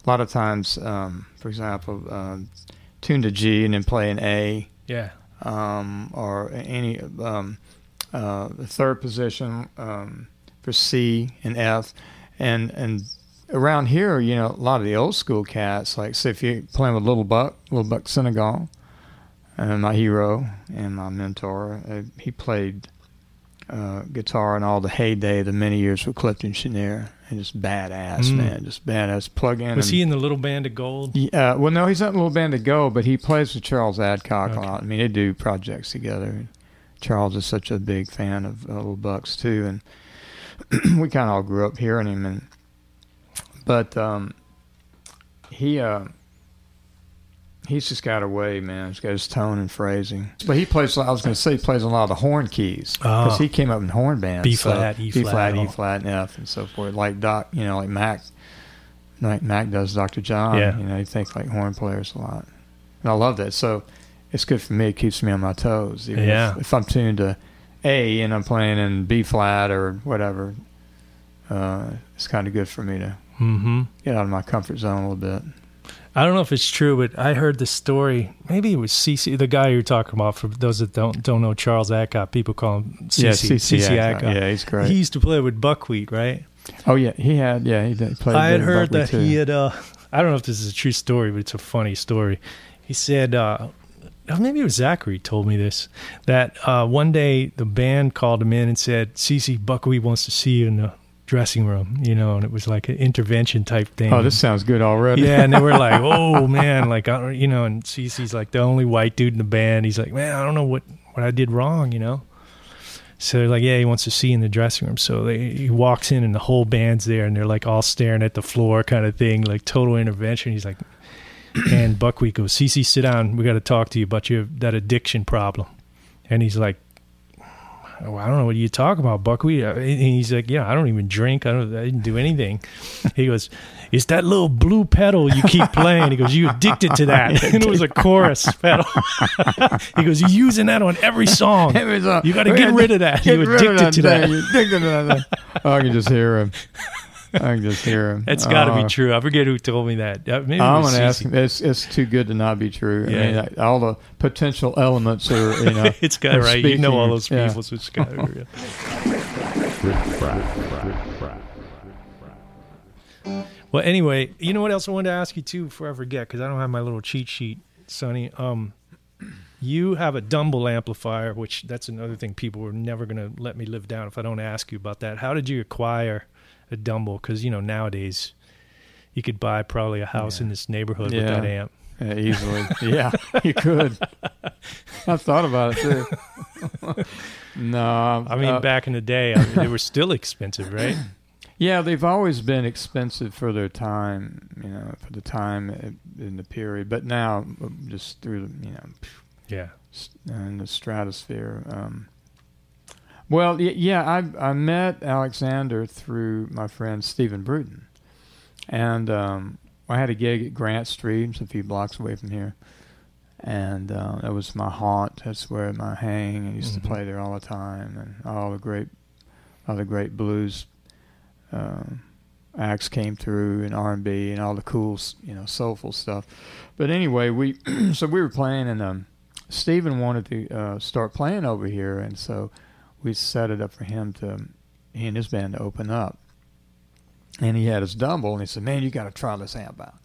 a lot of times, um, for example, um, tune to G and then play an A, Yeah, um, or any um, uh, the third position um, for C and F, and and around here, you know, a lot of the old school cats, like say if you're playing with Little Buck, Little Buck Senegal, and my hero and my mentor, uh, he played uh, guitar in all the heyday, the many years with Clifton Chenier, and just badass, Mm. man, just badass. Plug in. was and, he in the little band of gold? Yeah, well, no, he's not in a little band to go, but he plays with Charles Adcock Okay. a lot. I mean, they do projects together. Charles is such a big fan of uh, Little Bucks too, and we kind of all grew up hearing him. And but um, he uh, he's just got a way, man. He's got his tone and phrasing. But he plays. I was going to say he plays a lot of the horn keys because Oh. he came up in horn bands. B so flat, E B flat, E flat, and F, and so forth. Like Doc, you know, like Mac. Like Mac does Dr. John. Yeah. You know, he thinks like horn players a lot. And I love that. So it's good for me. It keeps me on my toes. Yeah. If, if I'm tuned to A and I'm playing in B flat or whatever, uh, it's kind of good for me to Mm-hmm. get out of my comfort zone a little bit. I don't know if it's true, but I heard the story. Maybe it was CC, the guy you're talking about. For those that don't don't know Charles Adcock, people call him CC. yeah, CC, Adcock. Adcock. Yeah, he's great. He used to play with Buckwheat, right? oh yeah, he had yeah he did, played. I had heard Buckley, that too. he had. Uh, I don't know if this is a true story, but it's a funny story. He said, uh, oh, maybe it was Zachary told me this that uh, one day the band called him in and said, "CC Buckwheat wants to see you in the dressing room," you know, and it was like an intervention type thing. Oh, this sounds good already. yeah, and they were like, "Oh man," like I don't, you know, and CC's like the only white dude in the band. He's like, "Man, I don't know what what I did wrong," you know. So they're like, "Yeah, he wants to see you in the dressing room." So they, he walks in, and the whole band's there, and they're like all staring at the floor, kind of thing, like total intervention. He's like, and Buckwheat goes, "CC, sit down. We got to talk to you about your that addiction problem." And he's like, oh, I don't know what you talk about, Buckwheat. Uh, And he's like, yeah, I don't even drink. I don't. I didn't do anything. He goes, it's that little blue pedal you keep playing. He goes, you addicted to that. And it was a chorus pedal. he goes, you're using that on every song. Was, uh, You got to get rid of that. You're addicted to that. You're addicted to that. Oh, I can just hear him. I can just hear him. That's got to Oh. be true. I forget who told me that. Uh, Maybe I'm was gonna ask him. It's it's too good to not be true. I mean, Yeah. I- all the potential elements are you know. it's got are right. You know all those speaking. Yeah. people. So it's got Well, anyway, you know what else I wanted to ask you too before I forget because I don't have my little cheat sheet, Sonny. Um, you have a Dumble amplifier, which that's another thing people were never going to let me live down if I don't ask you about that. How did you acquire a Dumble? Because you know nowadays you could buy probably a house Yeah. in this neighborhood with that amp. Yeah, easily. yeah, you could. I've thought about it too. no, I mean, uh, back in the day, I mean, they were still expensive, right? Yeah, they've always been expensive for their time, you know, for the time in the period. But now, uh, just through the, you know, Yeah. s- in the stratosphere. Um, well, yeah, I I met Alexander through my friend Stephen Bruton, and um, I had a gig at Grant Street, it's a few blocks away from here, and uh, that was my haunt. That's where I hang. I used Mhm. to play there all the time, and all the great, all the great blues um, acts came through, and R and B, and all the cool, you know, soulful stuff. But anyway, we so we were playing, and um, Stephen wanted to uh, start playing over here, and so we set it up for him to he and his band to open up. And he had his Dumble, and he said, "Man, you got to try this amp out."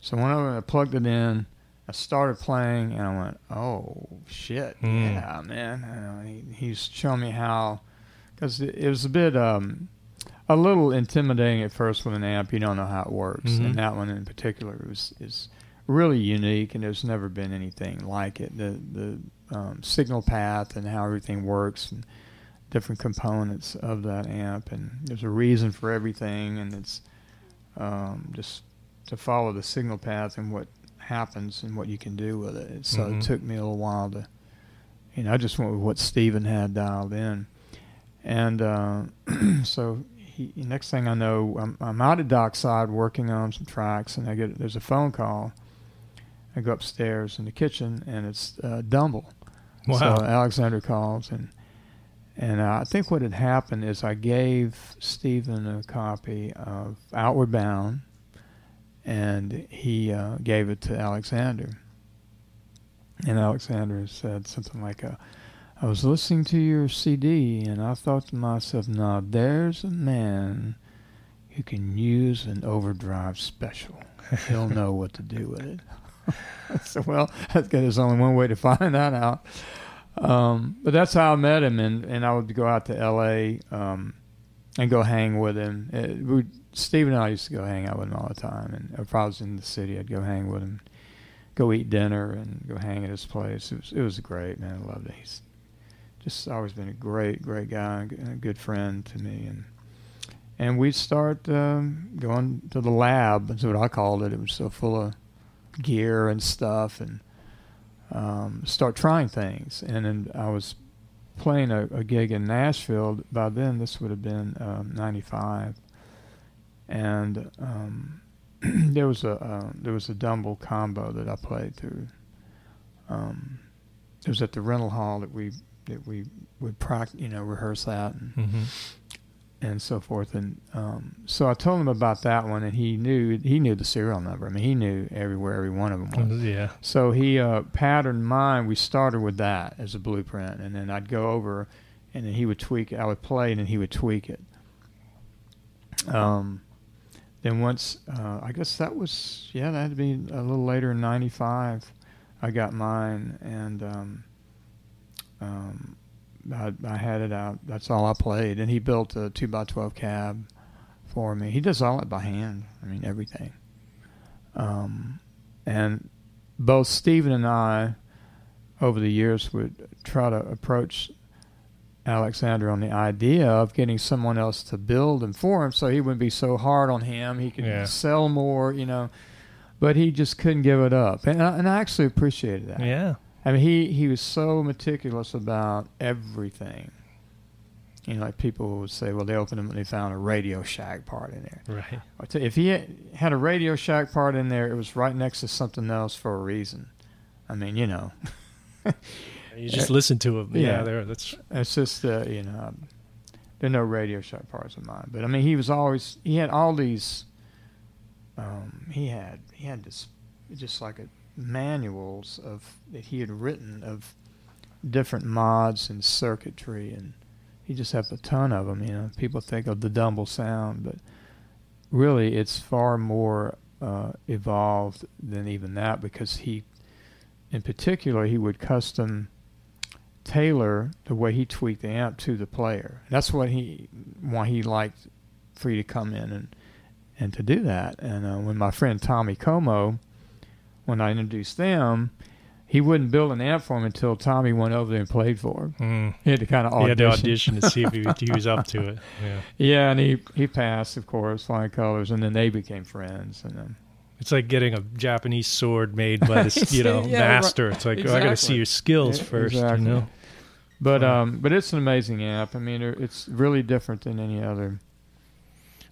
So when I plugged it in, I started playing, and I went, "Oh shit, Mm. yeah, man!" He, he's showing me how, because it, it was a bit, um, a little intimidating at first with an amp. You don't know how it works, Mhm. and that one in particular was is really unique, and there's never been anything like it. The the um, signal path and how everything works, and different components of that amp, and there's a reason for everything, and it's um, just to follow the signal path and what happens and what you can do with it. So Mhm. it took me a little while to, you know, I just went with what Stephen had dialed in, and uh, so he, next thing I know, I'm, I'm out at Dockside working on some tracks, and I get there's a phone call. I go upstairs in the kitchen, and it's uh, Dumble. Wow. So Alexander calls, and and uh, I think what had happened is I gave Stephen a copy of Outward Bound, and he uh, gave it to Alexander. And Alexander said something like, uh, "I was listening to your CD, and I thought to myself, now there's a man who can use an overdrive special. He'll know what to do with it." so well. There's only one way to find that out. Um, but that's how I met him, and, and I would go out to L.A. Um, and go hang with him. It, we, Steve and I used to go hang out with him all the time, and if I was in the city, I'd go hang with him, go eat dinner, and go hang at his place. It was it was great, man. I loved it. He's just always been a great, great guy, a good friend to me, and and we'd start um, going to the lab. That's what I called it. It was so full of gear and stuff, and um, start trying things. And then I was playing a, a gig in Nashville. By then, this would have been um, '95, and um, there was a uh, there was a Dumble combo that I played through. Um, it was at the rental hall that we that we would practice, you know, rehearse that and, hmm and so forth. And um, so I told him about that one, and he knew he knew the serial number. I mean, he knew everywhere every one of them was. Yeah. So he uh, patterned mine. We started with that as a blueprint, and then I'd go over, and then he would tweak it. I would play, and then he would tweak it. Um, then once, uh, I guess that was yeah, that had to be a little later in '95. I got mine, and um, um, I, I had it out. That's all I played, and he built a two by twelve cab for me. He does all it by hand. I mean everything. Um, and both Stephen and I, over the years, would try to approach Alexander on the idea of getting someone else to build them for him, so he wouldn't be so hard on him. He could Yeah. sell more, you know. But he just couldn't give it up, and I, and I actually appreciated that. Yeah. I mean, he he was so meticulous about everything. You know, like people would say, well, they opened them and they found a Radio Shack part in there. Right. I tell you, if he had- had a Radio Shack part in there, it was right next to something else for a reason. I mean, you know, You just listen to him. Yeah. Yeah. there. That's it's just uh, you know, there are no Radio Shack parts of mine. But I mean, he was always he had all these. Um, he had he had this just like a manuals of that he had written of different mods and circuitry and he just has a ton of them you know. People think of the dumble sound but really it's far more uh, evolved than even that because he in particular he would custom tailor the way he tweaked the amp to the player. That's what he why he liked for you to come in and and to do that. And uh, when my friend Tommy Como when I introduced them, he wouldn't build an amp for him until Tommy went over there and played for him. mm. He had to kind of audition. He had to audition to see if he, he was up to it. Yeah. Yeah, and he he passed, of course, flying colors, and then they became friends. And then It's like getting a Japanese sword made by this, you know, Yeah, master. It's like oh, I got to see your skills Yeah, first, exactly. you know. but um, but it's an amazing amp. I mean, it's really different than any other.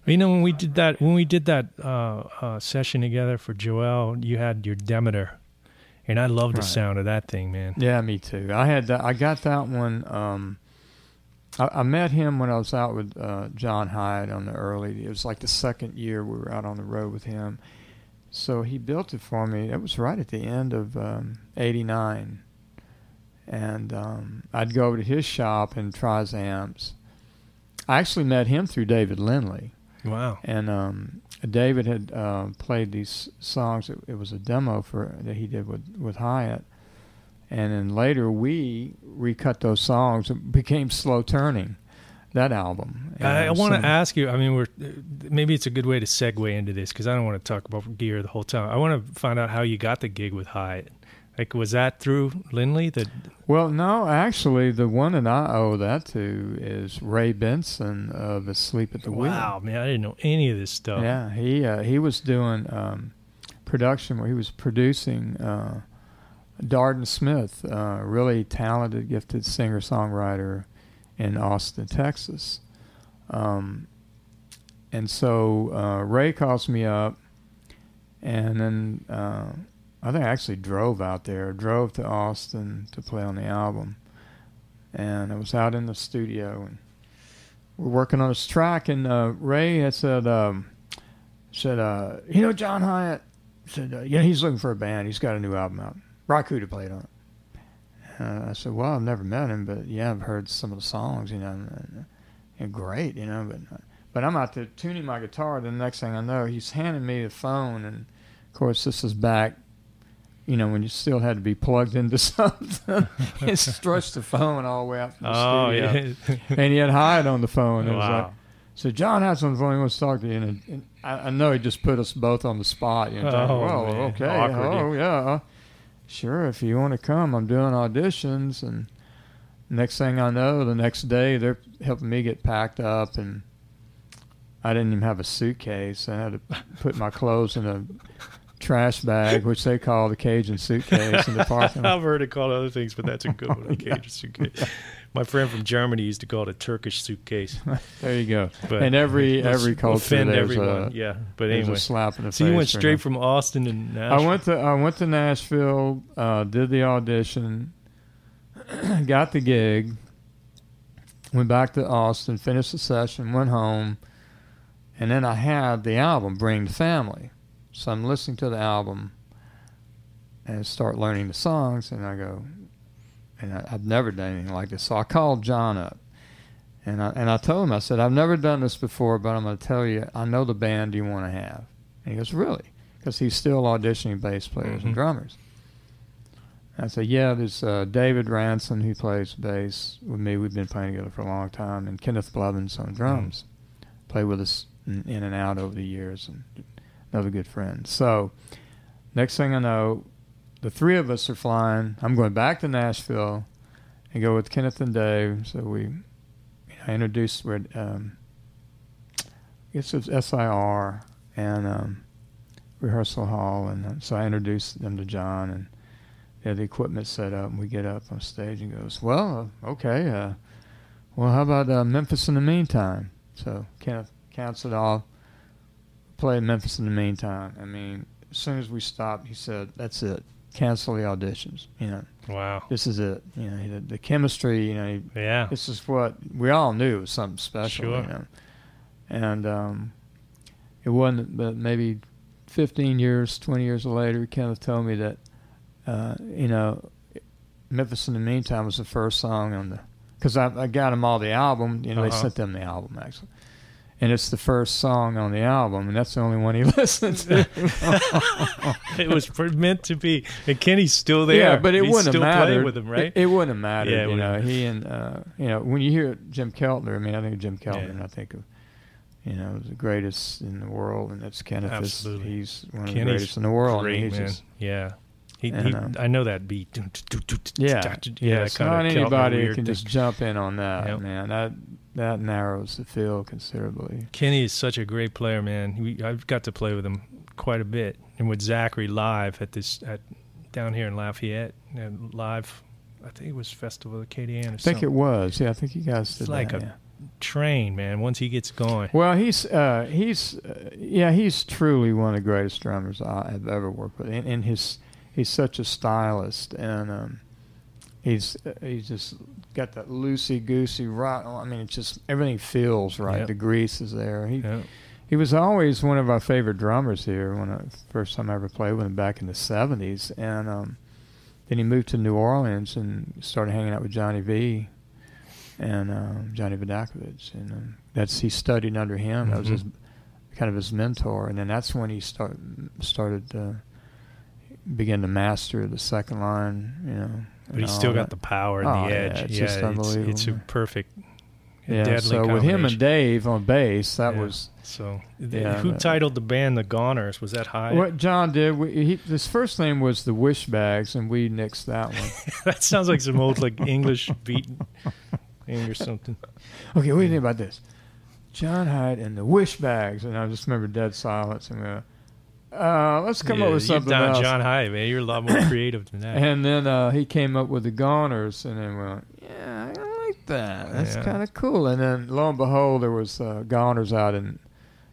You know, when we did that, when we did that uh, uh, session together for Joel, you had your Demeter, and I love the Right. sound of that thing, man. Yeah, me too. I had that. I got that one. Um, I, I met him when I was out with uh, John Hiatt on the early. It was like the second year we were out on the road with him. So he built it for me. It was right at the end of um, '89, and um, I'd go over to his shop and try his amps. I actually met him through David Lindley. Wow. And um, David had uh, played these songs. It, it was a demo for that he did with with Hiatt, and then later we recut those songs. It became Slow Turning, that album. And, I, I want to ask you. I mean, we're maybe it's a good way to segue into this because I don't want to talk about gear the whole time. I want to find out how you got the gig with Hiatt. Like, was that through Lindley? That Well, no, actually, the one that I owe that to is Ray Benson of Asleep at the Wheel. wow, man, I didn't know any of this stuff. Yeah, he uh, he was doing um, production where he was producing uh, Darden Smith, uh, really talented, gifted singer songwriter in Austin, Texas. Um, and so uh, Ray calls me up, and then uh, I think I actually drove out there, drove to Austin to play on the album, and I was out in the studio and we're working on this track, and uh, Ray had said, um, said, uh, you know, John Hiatt said, uh, yeah, he's looking for a band. He's got a new album out. Raku Rakuta played on it. Uh, I said, well, I've never met him, but yeah, I've heard some of the songs, you know, and, and great, you know, but but I'm out there tuning my guitar. The next thing I know, he's handing me the phone, and of course, this is back. You know, when you still had to be plugged into something, he stretched the phone all the way out from the Oh, studio yeah. and he had Hiatt on the phone. It was like, wow. so John has on the phone. He wants to talk to you, and, and I, I know he just put us both on the spot. You know, Oh, well, okay, Awkward, oh yeah, sure. If you want to come, I'm doing auditions, and next thing I know, the next day they're helping me get packed up, and I didn't even have a suitcase. I had to put my clothes in a trash bag, which they call the Cajun suitcase in the parking lot. I've heard it called other things, but that's a good one. A Cajun suitcase. My friend from Germany used to call it a Turkish suitcase. There you go. But and every every culture there's everyone. a yeah, but anyway. a slap in the So you went straight from Austin and I Nashville. went to I went to Nashville, uh, did the audition, got the gig, went back to Austin, finished the session, went home, and then I had the album Bring the Family. So I'm listening to the album and start learning the songs, and I go, and I, I've never done anything like this. So I called John up, and I and I told him, I said, I've never done this before, but I'm going to tell you, I know the band you want to have. And he goes, really? Because he's still auditioning bass players Mhm. and drummers. I said, yeah, there's uh, David Ranson who plays bass with me. We've been playing together for a long time, and Kenneth Blevins on drums. Played with us in, in and out over the years, and another good friend. So, next thing I know, the three of us are flying. I'm going back to Nashville and go with Kenneth and Dave. So we, I introduced, we're um, I guess it was SIR and um, rehearsal hall, and uh, so I introduced them to John, and they had the equipment set up, and we get up on stage and goes, well, okay, uh, well, how about uh, Memphis in the meantime? So Kenneth counts it off, play Memphis in the meantime. I mean, as soon as we stopped, he said, that's it. Cancel the auditions. You know, Wow. this is it. You know, the, the chemistry. You know, Yeah. this is what we all knew was something special. Sure. You know? And um, it wasn't, but maybe 15 years, 20 years later, Kenneth told me that, uh, you know, Memphis in the Meantime was the first song on the, because I, I got them all the album. You know, they Uh-huh. sent them the album actually. And it's the first song on the album, and that's the only one he listened to. it was meant to be. And Kenny's still there. Yeah, but it He's wouldn't have mattered. with him, right? It, it wouldn't have mattered. Yeah, you know, he and uh, you know when you hear Jim Keltner, I mean, I think of Jim Keltner, Yeah. and I think of you know the greatest in the world, and that's Kenneth. Absolutely. He's one of the greatest in the world. Great, and he's man. just yeah. He, And, he, um, I know that beat. yeah, that yeah. It's not anybody can thing. just jump in on that, Yep. man. That that narrows the field considerably. Kenny is such a great player, man. We, I've got to play with him quite a bit, and with Zachary live at this at down here in Lafayette, and live. I think it was Festival of Acadiana. Or I think it was. Yeah, I think you guys did It's like that, a- yeah. train, man. Once he gets going, Well, he's uh, he's uh, yeah, he's truly one of the greatest drummers I have ever worked with, and, and his he's such a stylist, and um, he's he's just got that loosey goosey right. I mean, it's just everything feels right. Yep. The grease is there. He yeah. he was always one of our favorite drummers here when I first time I ever played with him back in the seventies, and um, then he moved to New Orleans and started hanging out with Johnny V and um, Johnny Vidacovich, and um, that's he studied under him. That was Mhm. his kind of his mentor, and then that's when he start started uh, began to master the second line. You know, but he's still got that. the power and Oh, the yeah, edge. it's yeah, just it's, it's a perfect, Yeah, so with him and. Dave on bass, that Yeah. was So, Yeah, who titled the band the Goners? Was that Hiatt? What John did, we, he, his first name was the Wishbags, and we nixed that one. that sounds like some old like English beat thing or something. okay, what do you think about this? John Hiatt and the Wishbags, and I just remember dead silence, and went, uh, let's come yeah, up with something down else. John Hiatt, man. You're a lot more creative than that. And then uh, he came up with the Goners, and then we went, yeah, I like that. That's Yeah. kind of cool. And then lo and behold, there was uh, Goners out in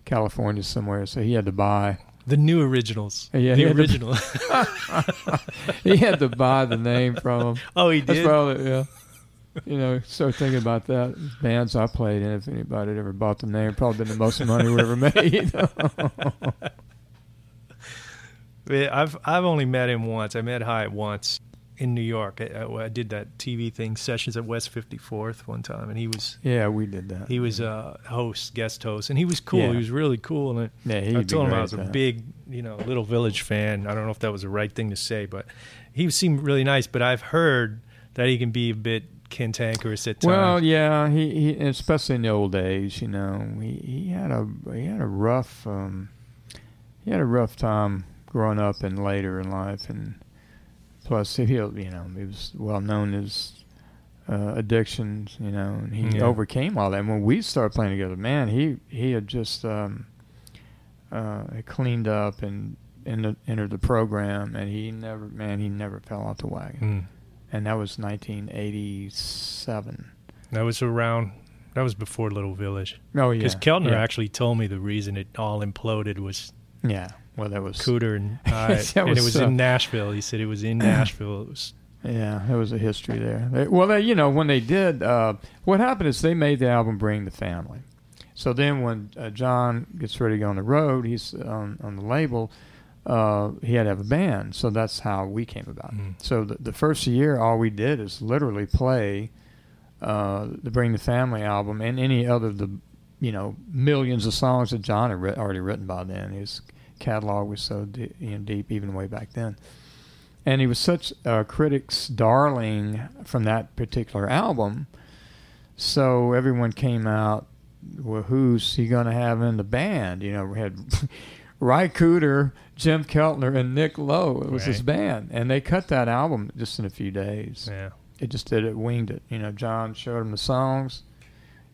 California somewhere, so he had to buy. the new originals. Yeah, the he had to- he had to buy the name from him. oh, he That's did. probably yeah. You know, start thinking about that. Bands I played in, if anybody had ever bought the name, probably been the most money we ever made. Yeah, I've I've only met him once. I met Hiatt once in New York. I, I, did that TV thing, sessions at West 54th one time, and he was yeah, we did that. he was a host, guest host, and he was cool. Yeah. He was really cool, and yeah, I, he'd I told him I was a big, you know, Little Village fan. I don't know if that was the right thing to say, but he seemed really nice. But I've heard that he can be a bit cantankerous at times. Well, yeah, he, he especially in the old days, you know, he, he had a he had a rough um, he had a rough time growing up and later in life, and plus he you know he was well known as uh, addictions, you know, and he Yeah. overcame all that. And when we started playing together, man, he he had just um, uh, cleaned up and. In the, entered the program, and he never, man, he never fell off the wagon. Mm. And that was 1987. that was around. That was before Little Village. Oh yeah, Because Keltner yeah. actually told me the reason it all imploded was Yeah, well, that was Cooder and I, That and it was, was uh, in Nashville. He said it was in Nashville. It was Yeah, there was a history there. They, well, they, you know, when they did, uh, what happened is they made the album "Bring the Family." So then, when uh, John gets ready to go on the road, he's on, on the label. Uh, he had to have a band, so that's how we came about. Mm. So the, the first year, all we did is literally play uh, the "Bring the Family" album and any other of the, you know, millions of songs that John had writ- already written by then. His catalog was so deep, you know, deep even way back then and he was such a critic's darling from that particular album. So everyone came out. Well, who's he going to have in the band? You know, we had Ry Cooder, Jim Keltner, and Nick Lowe. It was his band, and they cut that album just in a few days. Yeah. It just did it, winged it. You know, John showed him the songs.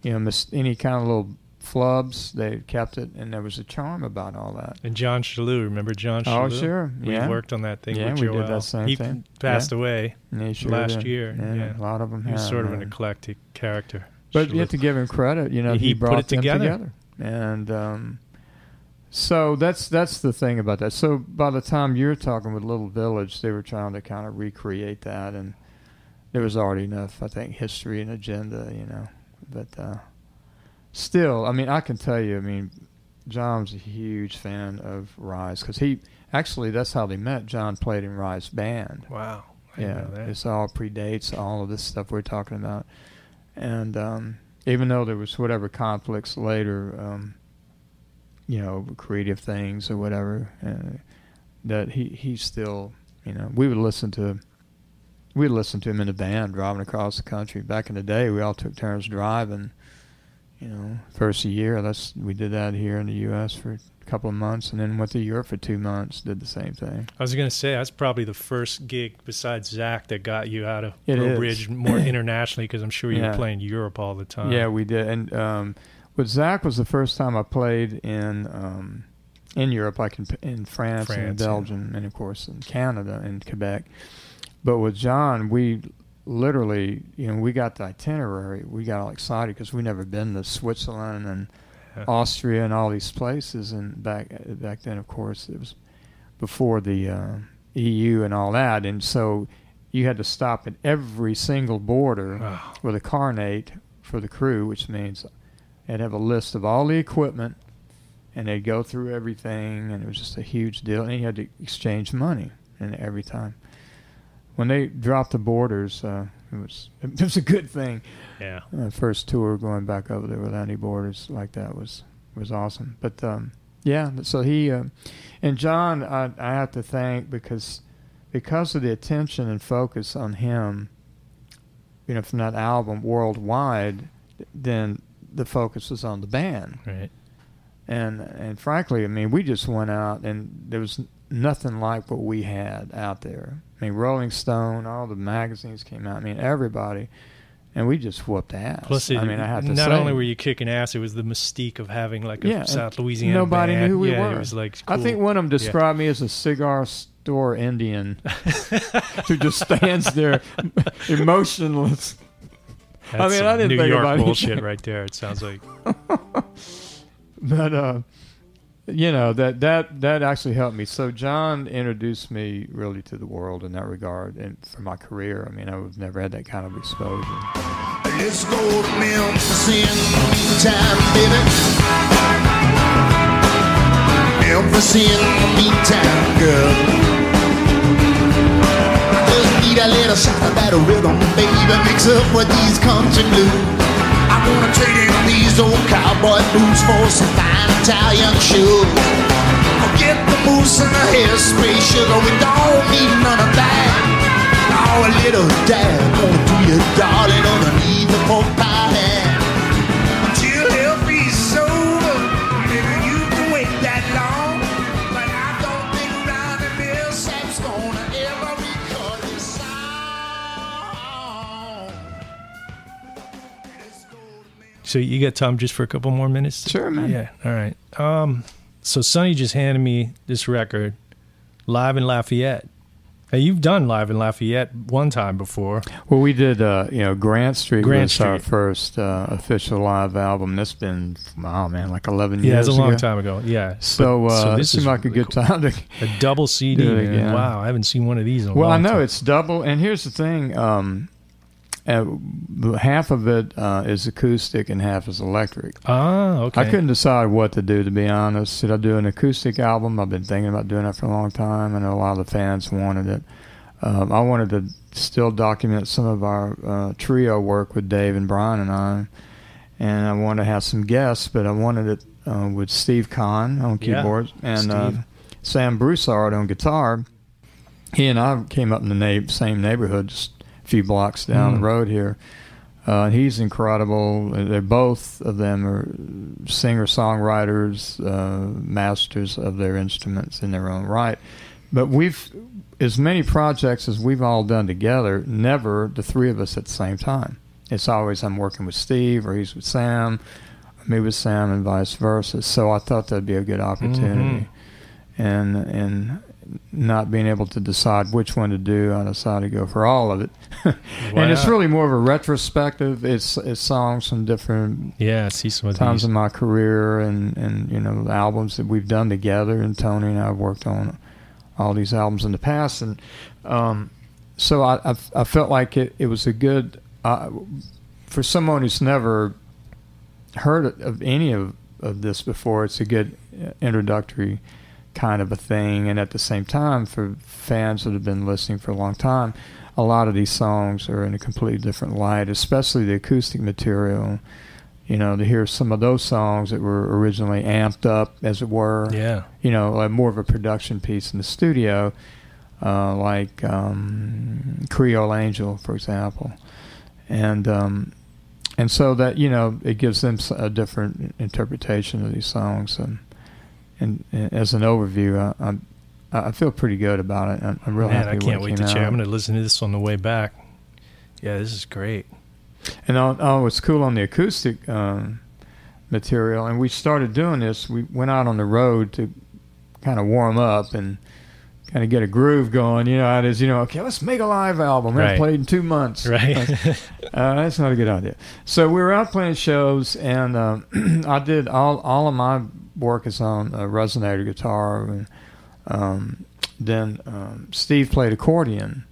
You know, any kind of little flubs, they kept it, and there was a charm about all that. And John Chelew, remember John Oh, Chelew? sure. We Yeah. worked on that thing Yeah, with we did that same he thing. passed away. And sure Last did. year, yeah. a lot of them. He was sort of an eclectic character. But you have to give him credit. You know, He he, put brought it together. them together, and um, so that's that's the thing about that. So by the time you're talking with Little Village, they were trying to kind of recreate that, and there was already enough, I think, history and agenda. You know, but uh, still, I mean, I can tell you, I mean, John's a huge fan of Ry's because he actually that's how they met. John played in Ry's band. Wow. I Yeah, this all predates all of this stuff we're talking about, and um, even though there was whatever conflicts later, um, you know, creative things or whatever, uh, that he he still, you know, we would listen to. We'd listen to him in the band driving across the country. Back in the day, we all took turns driving. You know, first year, that's we did that here in the U.S. for a couple of months, and then went to Europe for two months. Did the same thing. I was going to say that's probably the first gig besides Zach that got you out of It. Bridge more internationally because I'm sure you Yeah. were playing Europe all the time. Yeah, we did. And um, with Zach was the first time I played in um, in Europe, like in, in France, and France, yeah. Belgium, and of course in Canada and Quebec. But with John, we literally, you know, we got the itinerary. We got all excited because we never been to Switzerland and Yeah. Austria and all these places. And back back then, of course, it was before the uh, EU and all that. And so you had to stop at every single border Wow. with a carnet for the crew, which means they'd have a list of all the equipment, and they'd go through everything, and it was just a huge deal. And you had to exchange money, and every time when they dropped the borders, uh, it was it was a good thing. Yeah. Uh, first tour going back over there without any borders like that was was awesome. But um, yeah, so he uh, and John, I, I have to thank because because of the attention and focus on him, you know, from that album worldwide, then the focus was on the band. Right. And and frankly, I mean, we just went out and there was nothing like what we had out there. I mean, Rolling Stone, all the magazines came out. I mean, everybody, and we just whooped ass. Plus, it, I mean, I have to say not say, only were you kicking ass, it was the mystique of having like a Yeah, South Louisiana. nobody band. knew who we yeah, were. It was like I think one of them described me as a cigar store Indian who just stands there emotionless. That's I mean, I didn't New think York about bullshit anything. right there. It sounds like but uh you know that that that actually helped me. So john introduced me really to the world in that regard and for my career. I mean i've never had that kind of exposure. Let's go Memphis in a little shot of that rhythm, baby. Mix up with these country blues. I wanna trade these old cowboy boots for some fine Italian shoes. Forget the mousse and the hairspray, sugar. We don't need none of that. Oh, a little dab, gonna do you, darling, underneath the pork pie So you got time just for a couple more minutes? Sure, man. Yeah. All right. Um, so Sonny just handed me this record, live in Lafayette, Hey, you've done live in Lafayette one time before. Well, we did, uh, you know, Grant Street Grant was our Street. first uh, official live album. That's been, oh man, like 11 Yeah, years Yeah, it's a long ago. time ago. Yeah. So, But- uh, this is seemed like a good cool. time to. A double CD. Do it again. Wow, I haven't seen one of these in a Well, I know time. it's double, and here's the thing: um, uh, half of it uh, is acoustic and half is electric. Ah, okay. I couldn't decide what to do, to be honest. Should I do an acoustic album? I've been thinking about doing that for a long time. I know a lot of the fans wanted it. Um, I wanted to still document some of our uh, trio work with Dave and Brian and I, and I wanted to have some guests, but I wanted it uh, with Steve Conn on Yeah, keyboards and uh, Sam Broussard on guitar. He and I came up in the na- same neighborhood, just a few blocks down Mm. the road here. Uh, he's incredible. They're both of them are singer songwriters, uh, masters of their instruments in their own right. But we've as many projects as we've all done together. Never the three of us at the same time. It's always I'm working with Steve or he's with Sam, or me with Sam, and vice versa. So I thought that'd be a good opportunity. And and not being able to decide which one to do, I decided to go for all of it. and it's really more of a retrospective. It's it's songs from different Yeah, I see some of times these. in my career and and you know albums that we've done together. And Tony and I have worked on all these albums in the past, and um, so I, I I felt like it it was a good uh, for someone who's never heard of any of of this before. It's a good introductory kind of a thing, and at the same time, for fans that have been listening for a long time, a lot of these songs are in a completely different light, especially the acoustic material. You know, to hear some of those songs that were originally amped up, as it were. Yeah. You know, like more of a production piece in the studio, uh, like um, Creole Angel, for example, and um, and so that you know it gives them a different interpretation of these songs. And, and, and as an overview, I, I, I feel pretty good about it. I'm, I'm real Man, happy. I can't wait to out. I'm going to listen to this on the way back. Yeah, this is great. And oh, oh, what's cool on the acoustic um, material, and we started doing this. We went out on the road to kind of warm up and kind of get a groove going. You know, it is. You know, okay, let's make a live album. We haven't Right. played in two months. Right. uh, that's not a good idea. So we were out playing shows, and um, I did all all of my work is on a resonator guitar, and um, then um, Steve played accordion,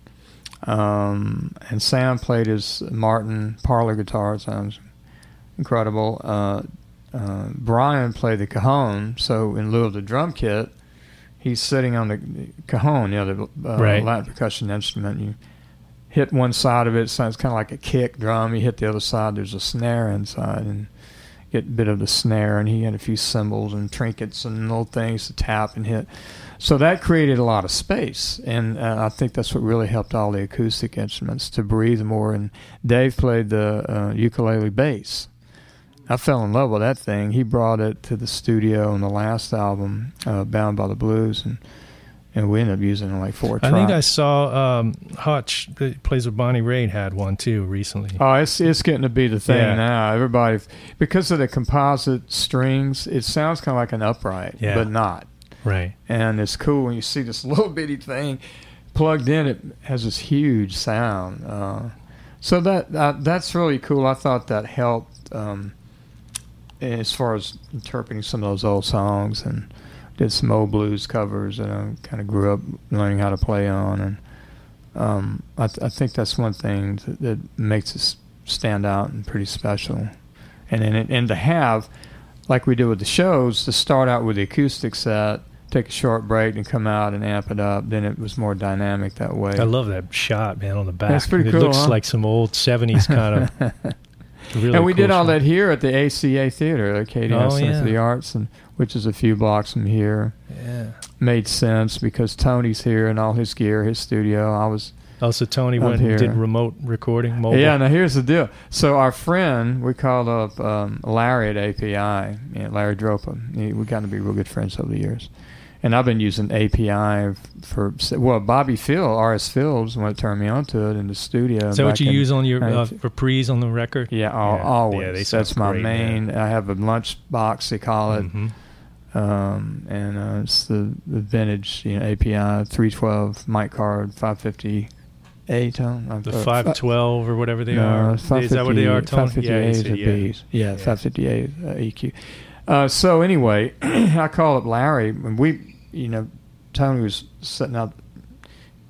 um, and Sam played his Martin parlor guitar. It Sounds incredible. Uh, uh, Brian played the cajon, so in lieu of the drum kit, he's sitting on the cajon, you know, the uh, Right. Latin percussion instrument. You hit one side of it, it sounds kind of like a kick drum. You hit the other side, there's a snare inside, and get a bit of the snare. And he had a few cymbals and trinkets and little things to tap and hit. So that created a lot of space, and uh, I think that's what really helped all the acoustic instruments to breathe more. And Dave played the uh, ukulele bass. I fell in love with that thing. He brought it to the studio on the last album, uh, Bound by the Blues, and and we ended up using it like four I think I saw um, Hutch, that plays with Bonnie Raitt, had one too recently. Oh, it's it's getting to be the thing Yeah. now. Everybody, because of the composite strings, it sounds kind of like an upright, Yeah. but not. Right. And it's cool when you see this little bitty thing plugged in. It has this huge sound. Uh, so that, that that's really cool. I thought that helped um, as far as interpreting some of those old songs and did some old blues covers that I kind of grew up learning how to play on. And um, I, th- I think that's one thing that, that makes us stand out and pretty special. And then and to have, like we do with the shows, to start out with the acoustic set, take a short break, and come out and amp it up. Then it was more dynamic that way. I love that shot, man, on the back. That's pretty it cool, looks huh? like some old 70s kind of. Really and we cool did all shot. that here at the ACA Theater, Acadian Oh, Center yeah. for the Arts, and which is a few blocks from here. Yeah. Made sense because Tony's here and all his gear, his studio. I was Also, Tony Up went and here. did remote recording, mobile. Yeah, now here's the deal. So our friend, we called up um, Larry at API, Larry Droppa. He- We got to be real good friends over the years. And I've been using API for, well, Bobby Phil, RS Fields, when it turned me onto it in the studio. Is that what you in use on your uh, 19 reprise on the record? Yeah, al- Yeah. always. Yeah, they That's my great, main. man. I have a lunch box, they call it. Mhm. um, and uh, it's the, the vintage you know API 312 mic card 550 A tone. Uh, The uh, five twelve or whatever they no, are. Is that what they are? 550 Yeah, he A's said or yeah. B's. Yeah, Yeah. 550 A uh, EQ. Uh, so anyway, I call up Larry, and we, you know, Tony was setting out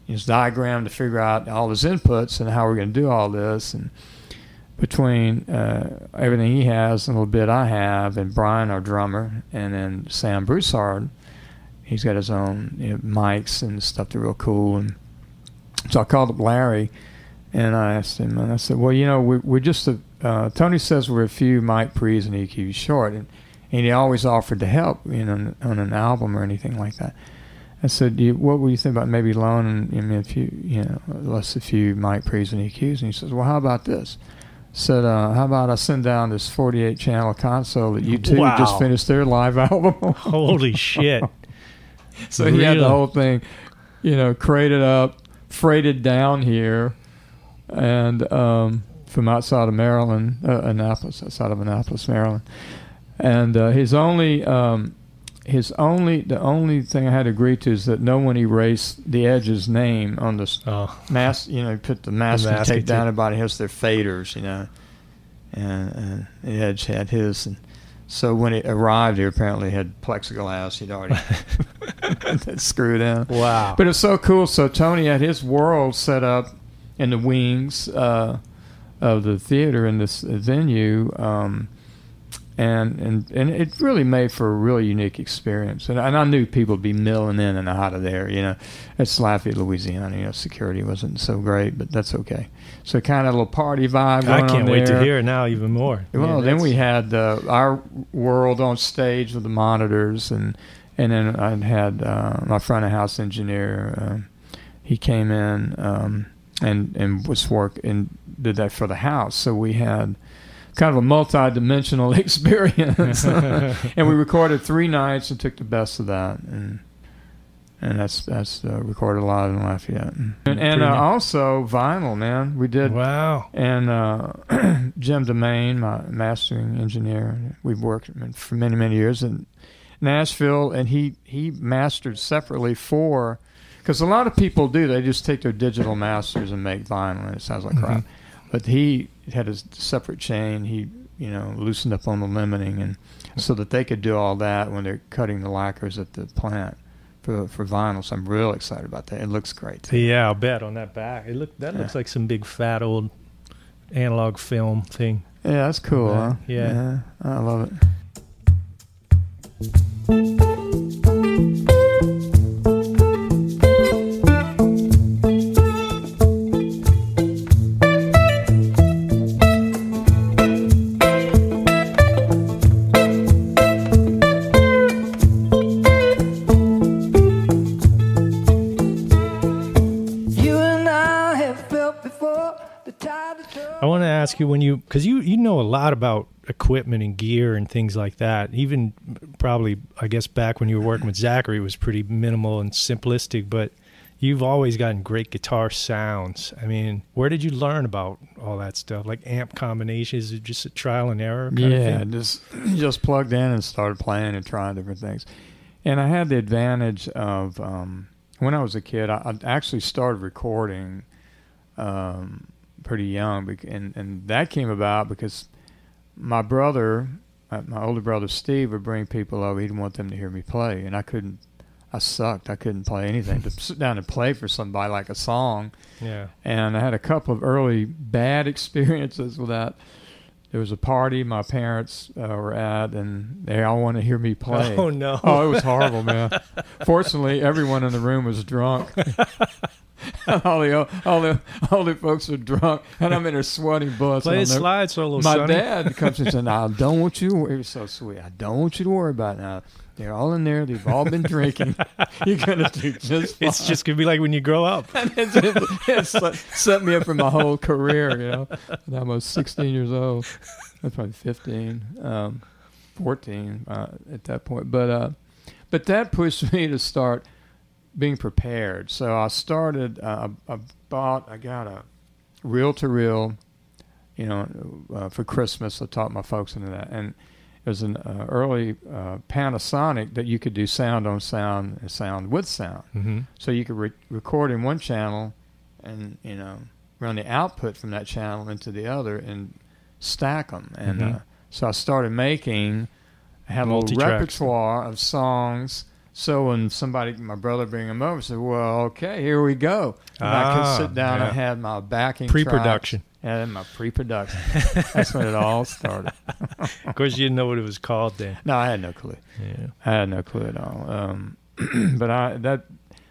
his diagram to figure out all his inputs and how we're going to do all this, and between uh, everything he has and a little bit I have, and Brian, our drummer, and then Sam Broussard, he's got his own you know, mics and stuff. They're real cool, and so I called up Larry, and I asked him, and I said, "Well, you know, we, we're just a, uh, Tony says we're a few mic pre's and EQs short, and, and he always offered to help, you know, on an album or anything like that." I said, you, "What would you think about maybe loaning him a few, you know, less a few mic pre's and EQs?" And he says, "Well, how about this?" Said, uh, "How about I send down this 48 channel console that U2 Wow. just finished their live album?" Holy shit! So he had the whole thing, you know, crated up, freighted down here, and um, from outside of Maryland, uh, Annapolis, outside of Annapolis, Maryland. And uh, his only, um, his only, the only thing I had to agree to is that no one erased the Edge's name on the Oh, mask. You know, put the mask, masking masking tape down. Everybody has their faders, you know, and, and the Edge had his. And so when it arrived here, apparently had plexiglass. He'd already screwed in. wow! But it's so cool. So Tony had his world set up in the wings uh, of the theater in this venue, um, and and and it really made for a really unique experience. And, and I knew people would be milling in and out of there. You know, it's Lafayette, Louisiana. You know, security wasn't so great, but that's okay. So kind of a little party vibe. I can't wait to hear it now even more. Well, Yeah, then we had uh, our world on stage with the monitors, and and then I had uh, my front of house engineer. Uh, he came in um, and and was work and did that for the house. So we had kind of a multi-dimensional experience, and we recorded three nights and took the best of that and. And that's that's uh, recorded live in Lafayette, and, and uh, also vinyl, man. We did wow. and uh, Jim DeMain, my mastering engineer, we've worked for many many years in Nashville, and he he mastered separately for because a lot of people do they just take their digital masters and make vinyl, and it sounds like crap. But he had a separate chain. He you know loosened up on the limiting, and so that they could do all that when they're cutting the lacquers at the plant. For, for vinyl, so I'm real excited about that. It looks great. Yeah, I'll bet on that back. It look that looks Yeah. like some big fat old analog film thing. Yeah, that's cool, Yeah, huh? yeah. I love it. Because you you know a lot about equipment and gear and things like that. Even probably I guess back when you were working with Zachary, it was pretty minimal and simplistic, but. You've always gotten great guitar sounds. I mean, where did you learn about all that stuff? Like amp combinations, just a trial and error? Kind yeah, of thing? just just plugged in and started playing and trying different things. And I had the advantage of um, when I was a kid. I, I actually started recording um, pretty young, and and that came about because my brother, uh, my older brother Steve, would bring people over. He didn't want them to hear me play, and I couldn't. I sucked. I couldn't play anything. to sit down and play for somebody like a song yeah. and I had a couple of early bad experiences with that. There was a party my parents uh, were at, and they all wanted to hear me play. Oh no! Oh, it was horrible, man. Fortunately, everyone in the room was drunk. all the all the all the folks are drunk, and I'm in there sweating bullets. Play a and I'll never- slide solo, my Sonny. dad comes and says, "I don't want you to worry." It was so sweet. I don't want you to worry about it now. They're all in there. They've all been drinking. You're gonna do just. Fine. It's just gonna be like when you grow up. it's, it's set, set me up for my whole career, you know. And I was 16 years old. Was probably 15, um, 14 uh, at that point. But uh, but that pushed me to start being prepared. So I started. Uh, I, bought. I got a reel to reel, you know, uh, for Christmas. I taught my folks into that, and there's an uh, early uh, Panasonic that you could do sound on sound and sound with sound. hmm So you could re- record in one channel, and you know run the output from that channel into the other and stack them. And Mhm. uh, so I started making. I had a little repertoire of songs. So when somebody, my brother, bring them over, said, "Well, okay, here we go." And I Ah, could sit down. yeah. I had my backing. Pre-production. and my pre-production. That's when it all started. Of course, you didn't know what it was called then. No, I had no clue. Yeah. I had no clue at all. Um, but I that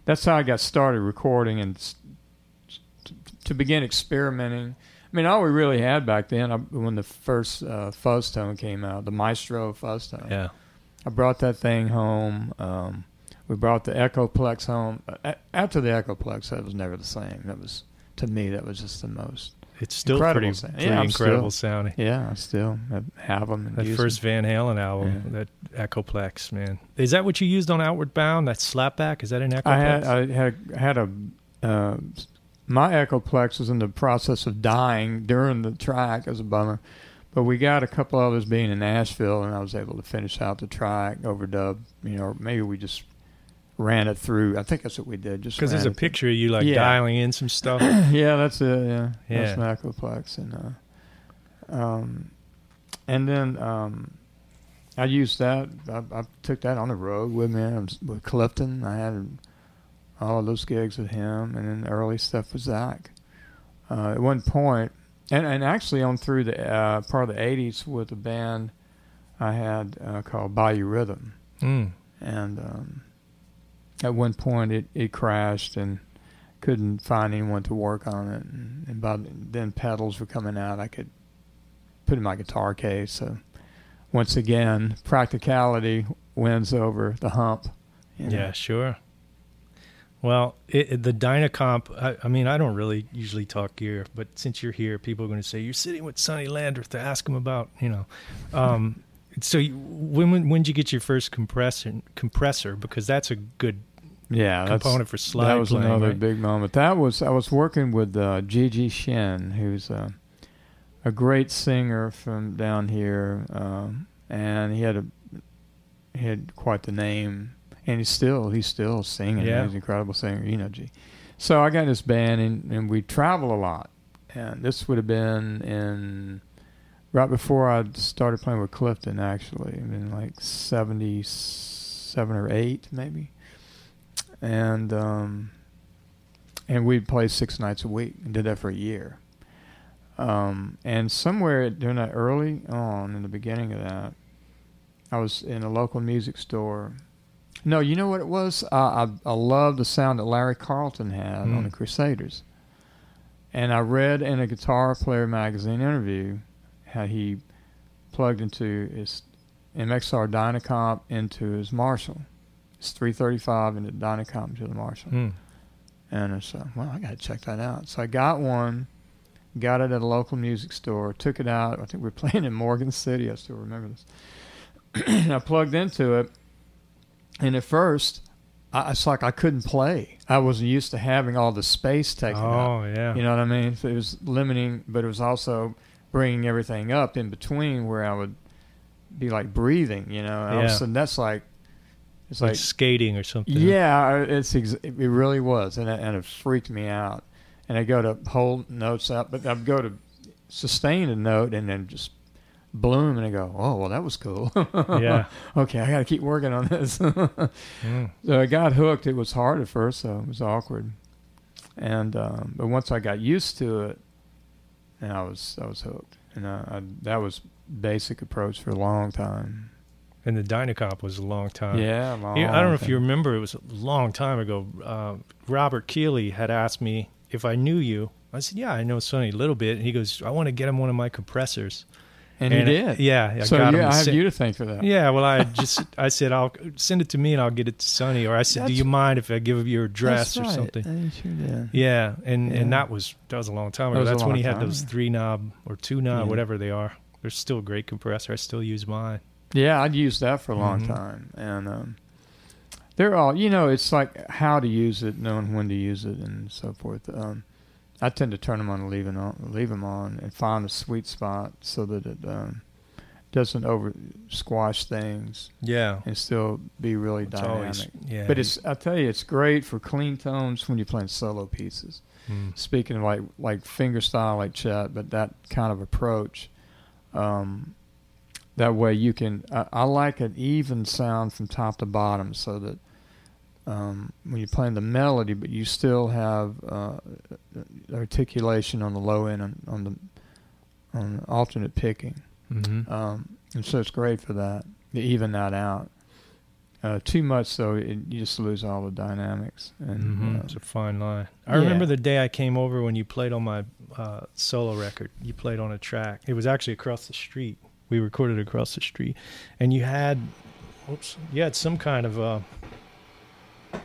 that's how I got started recording and s- t- to begin experimenting. I mean, all we really had back then, I, when the first uh, fuzz tone came out, the Maestro fuzz tone. Yeah. I brought that thing home. Um, we brought the Echoplex home. A- After the Echoplex, that was never the same. That was to me, that was just the most. It's still Incredible pretty, sound. pretty Yeah, incredible still- sounding. Yeah, I still have them. And That first them. Van Halen album, that Echoplex, man. Is that what you used on Outward Bound? That slapback? Is that an Echoplex? I had I had had a uh, my Echoplex was in the process of dying during the track as a bummer, but we got a couple of us being in Nashville, and I was able to finish out the track overdub. You know, maybe we just ran it through. I think that's what we did. Just Because there's a picture of you like Yeah. dialing in some stuff. yeah, that's it. Yeah, Yeah. that's my Echoplex, and uh, um, and then um, I used that. I, I took that on the road with me. With Clifton. I had all of those gigs with him, and then the early stuff with Zach. Uh, at one point, and and actually on through the uh, part of the '80s with a band I had uh, called Bayou Rhythm Mm. and um, at one point it, it crashed and couldn't find anyone to work on it and, and by then pedals were coming out I could put in my guitar case so once again practicality wins over the hump you know. Yeah, sure. Well, it, the Dynacomp, I, I mean, I don't really usually talk gear, but since you're here, people are going to say, you're sitting with Sonny Landreth to ask him about, you know. Um, so you, when, when when did you get your first compressor? Compressor because that's a good yeah that's- component for slide that was playing, another right? big moment that was I was working with uh, G.G. Shinn who's a, a great singer from down here um, and he had a he had quite the name and he's still he's still singing Yeah. he's an incredible singer you know G so I got this band and, and we travel a lot and this would have been in right before I started playing with Clifton actually I mean like 77 or 8 maybe and um, and we'd play six nights a week and did that for a year. Um, and somewhere during that early on in the beginning of that, I was in a local music store. No, you know what it was? Uh, I I loved the sound that Larry Carlton had on Mm. the Crusaders, and I read in a Guitar Player magazine interview how he plugged into his MXR Dynacomp into his Marshall. It's 335 into Dynacomp to the Marshall. Mm. And I said, well, I got to check that out. So I got one, got it at a local music store, took it out. I think we were playing in Morgan City. I still remember this. and I plugged into it, and at first, I, it's like I couldn't play. I wasn't used to having all the space taken up. Oh, yeah. You know what I mean? So it was limiting, but it was also bringing everything up in between where I would be like breathing. You know, and all of a sudden that's like it's like, like skating or something. yeah, it's ex- it really was, and it, and it freaked me out. And I go to hold notes up, but I go to sustain a note and then just bloom, and I go, oh well, that was cool. Yeah. okay, I got to keep working on this. Mm. So I got hooked. It was hard at first, so It was awkward, and um, but once I got used to it, and I was I was hooked, and I, I, that was basic approach for a long time. And the Dynacomp was a long time. Yeah, long I don't know if you remember, it was a long time ago. Uh, Robert Keeley had asked me if I knew you. I said, "Yeah, I know Sonny a little bit." And he goes, "I want to get him one of my compressors." And, he And, did. yeah, I so got him yeah, I have you to thank for that. Yeah, well, I just I said I'll send it to me and I'll get it to Sonny. Or I said, "Do you mind if I give you your address That's or something?" Uh, sure. Yeah, and Yeah. and that was that was a long time ago. a That's when he had time. those three knob or two knob, Yeah. whatever they are. They're still a great compressor. I still use mine. Yeah, I'd used that for a long Mhm. time, and um, they're all you know. It's like how to use it, knowing when to use it, and so forth. Um, I tend to turn them on and leave them on, leave them on, and find a sweet spot so that it um, doesn't over squash things Yeah. and still be really It's dynamic. always yeah. But it's I tell you, it's great for clean tones when you're playing solo pieces. Mm. Speaking of like like finger style like Chet, but that kind of approach. Um, that way you can. I, I like an even sound from top to bottom, so that um, when you're playing the melody, but you still have uh, articulation on the low end on, on the on alternate picking. Mhm. Um, and so it's great for that to even that out. Uh, too much though, it, you just lose all the dynamics. And Mhm. uh, It's a fine line. I yeah. remember the day I came over when you played on my uh, solo record. You played on a track. It was actually across the street. We recorded across the street, and you had, oops, you had some kind of uh, let me hear you.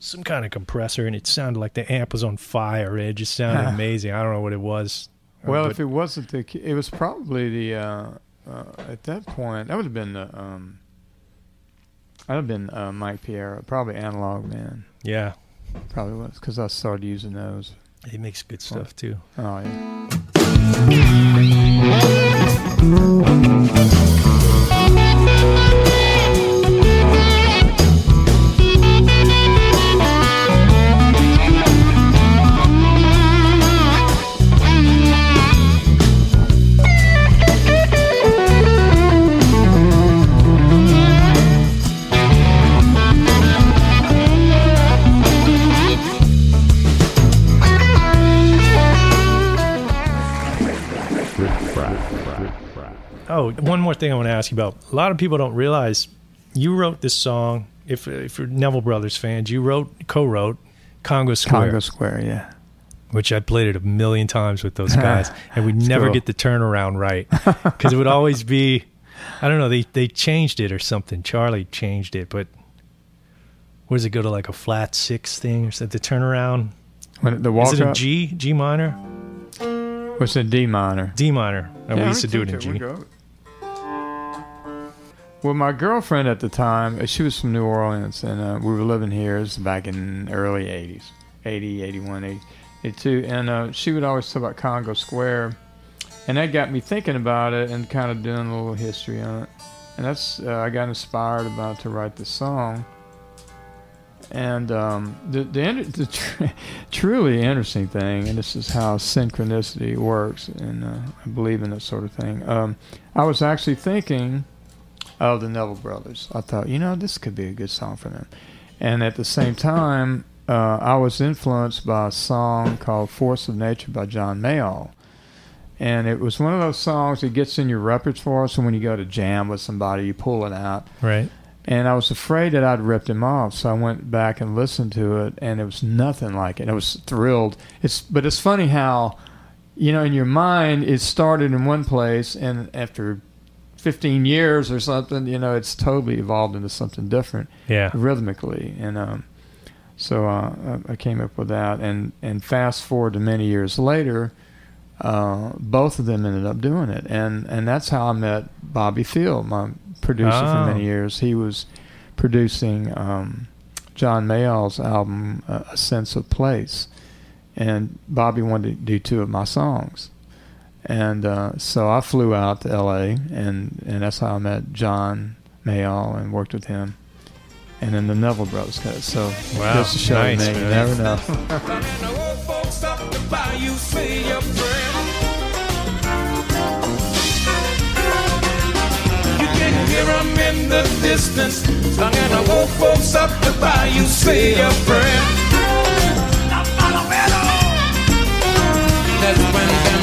Some kind of compressor, and it sounded like the amp was on fire. It just sounded amazing. I don't know what it was. Uh, Well, if it wasn't the, it was probably the uh, uh, at that point that would have been the um, that would have been uh, Mike Piera, probably Analog Man, yeah, probably was because I started using those. he makes good stuff too. Oh yeah. Oh, one more thing I want to ask you about. A lot of people don't realize you wrote this song. If if you're Neville Brothers fans, you wrote co-wrote Congo Square, Congo Square, yeah. which I played it a million times with those guys, and we never cool. get the turnaround right because it would always be, I don't know, they they changed it or something. Charlie changed it, but what does it go to like a flat six thing or something? The turnaround When the walk is it a up G G minor was in D minor. D minor? Oh, we Yeah, used to do it in we G. Well, my girlfriend at the time, uh, she was from New Orleans, and uh, we were living here. This is back in early 80s, 80, 81, 80, 82. And uh, she would always talk about Congo Square. And that got me thinking about it and kind of doing a little history on it. And that's, uh, I got inspired about to write the song. And um, the, the, the tr- truly interesting thing, and this is how synchronicity works, and uh, I believe in that sort of thing. Um, I was actually thinking of the Neville Brothers. I thought, you know, this could be a good song for them. And at the same time, uh, I was influenced by a song called Force of Nature by John Mayall. And it was one of those songs that gets in your repertoire, so when you go to jam with somebody, you pull it out Right. and I was afraid that I'd ripped him off, so I went back and listened to it, and it was nothing like it. I was thrilled. It's but it's funny how, you know, in your mind it started in one place, and after 15 years or something, you know, it's totally evolved into something different Yeah. rhythmically, and um, so uh, I came up with that, and and fast forward to many years later. Uh, both of them ended up doing it, and and that's how I met Bobby Field, my producer Oh. for many years. He was producing um, John Mayall's album, uh, A Sense of Place, and Bobby wanted to do two of my songs, and uh, so I flew out to L.A. and and that's how I met John Mayall and worked with him, and then the Neville Brothers cut. it. So Wow, just to show nice, you, man, never know. And the old folks up the bayou say your prayer. You can hear 'em in the distance, sung the old folks up the bayou say your prayer. That's when them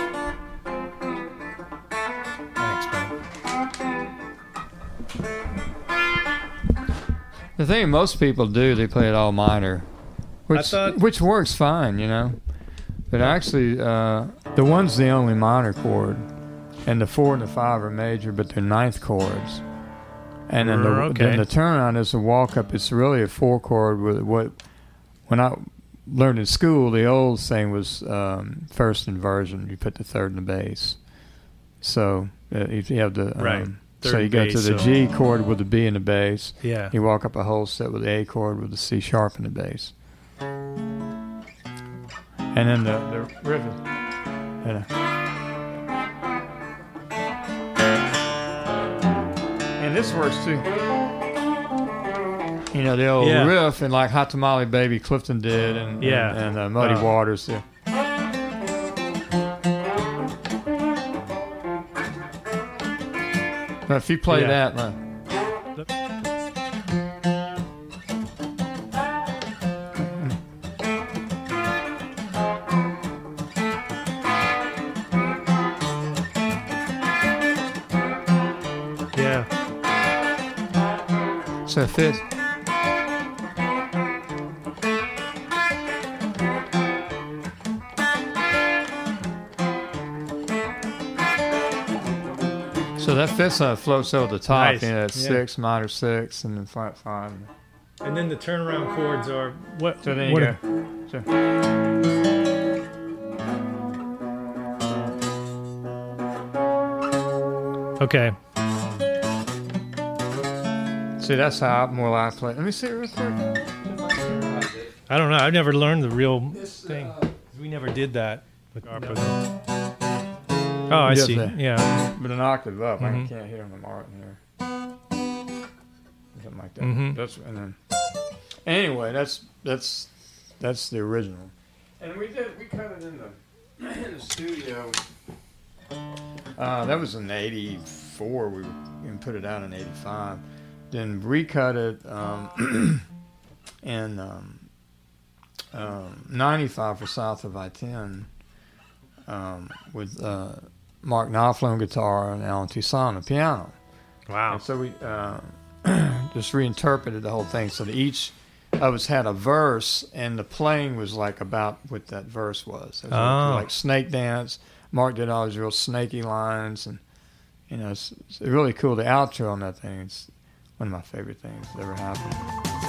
The thing most people do, they play it all minor, which thought- which works fine, you know. But actually, uh, the one's the only minor chord, and the four and the five are major, but they're ninth chords. And then the, Mm, okay. then the turnaround is a walk up. It's really a four chord with what when I learned in school, the old thing was um, first inversion. You put the third in the bass. So uh, if you have the um, Right. So you go to the so- G chord with the B in the bass. Yeah. You walk up a whole set with the A chord with the C sharp in the bass. And then the, the riff uh, and this works too. You know, the old Yeah. riff and like Hot Tamale Baby Clifton did and, Yeah. and, and uh, Muddy Uh, Waters. Yeah. if you play Yeah. that, uh, Yeah. so if it So that fifth uh, side floats over the top, Nice. you know, that's Yeah. six, minor six, and then flat five. And then the turnaround chords are what? So there you what go. So, Okay. see, that's how I more like play. Let me see it real quick. I don't know. I've never learned the real thing. We never did that with ARPA. Oh, I Yes, see. sir. Yeah. But an octave up, I Mhm. can't hear on the Martin here. Something like that. Mhm. That's and then. Anyway, that's that's that's the original. And we did we cut it in the in the studio. Uh, that was in '84. We and put it out in '85. Then recut it um, in um, um, '95 for South of I-10 um, with uh, Mark Knopfler on guitar and Allen Toussaint on piano. Wow. And so we uh, just reinterpreted the whole thing so that each of us had a verse, and the playing was like about what that verse was. It was Oh. like snake dance. Mark did all these real snaky lines, and you know, it's, it's really cool. The outro on that thing is one of my favorite things that ever happened.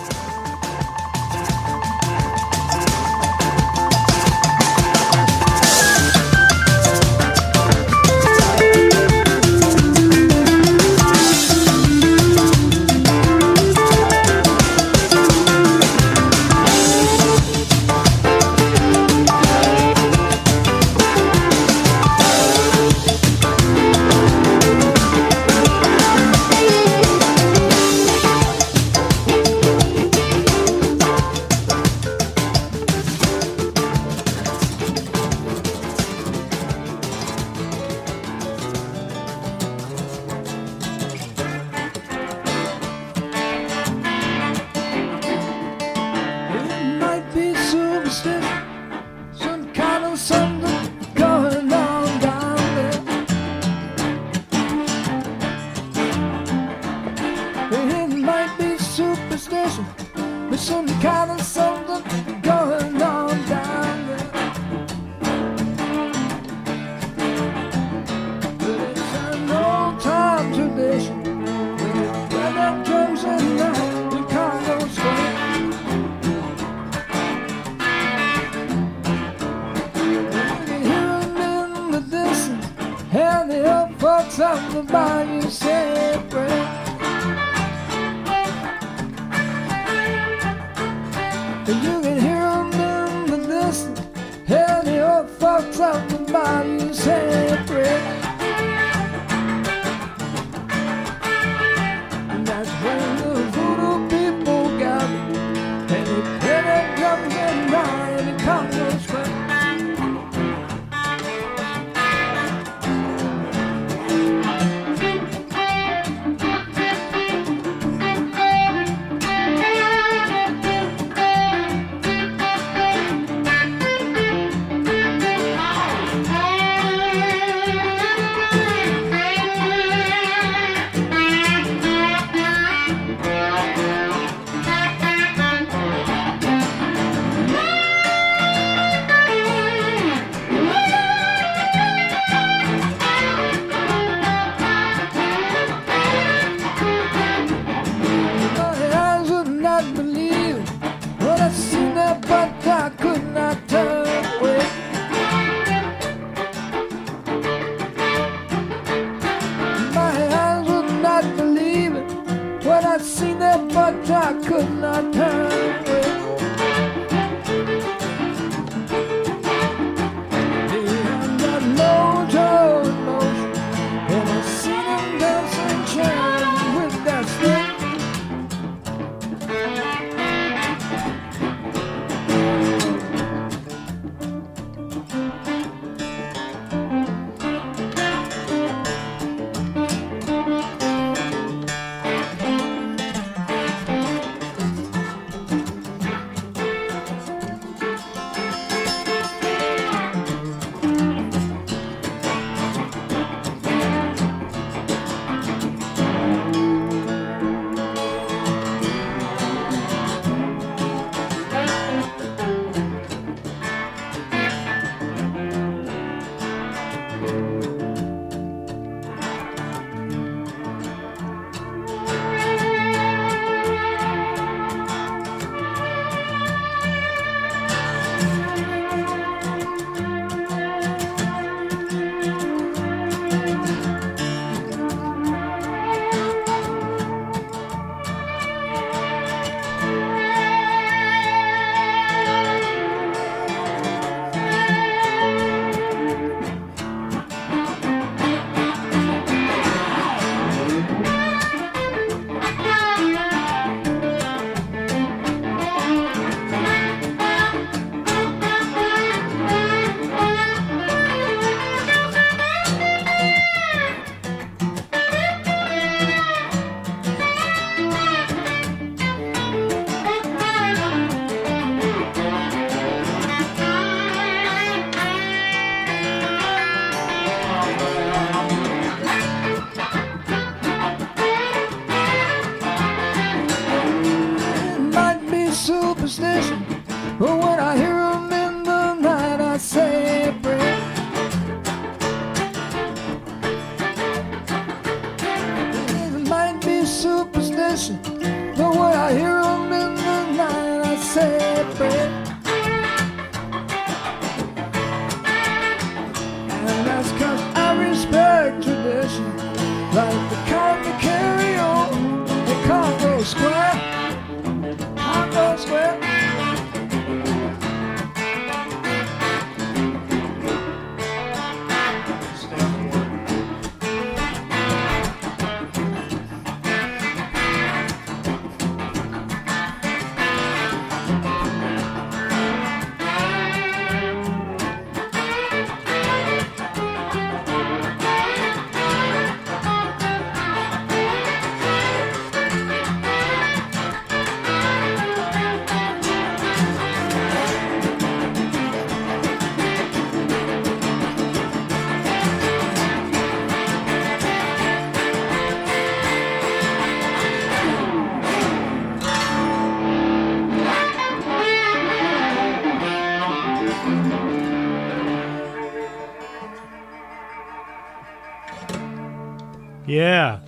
Yeah.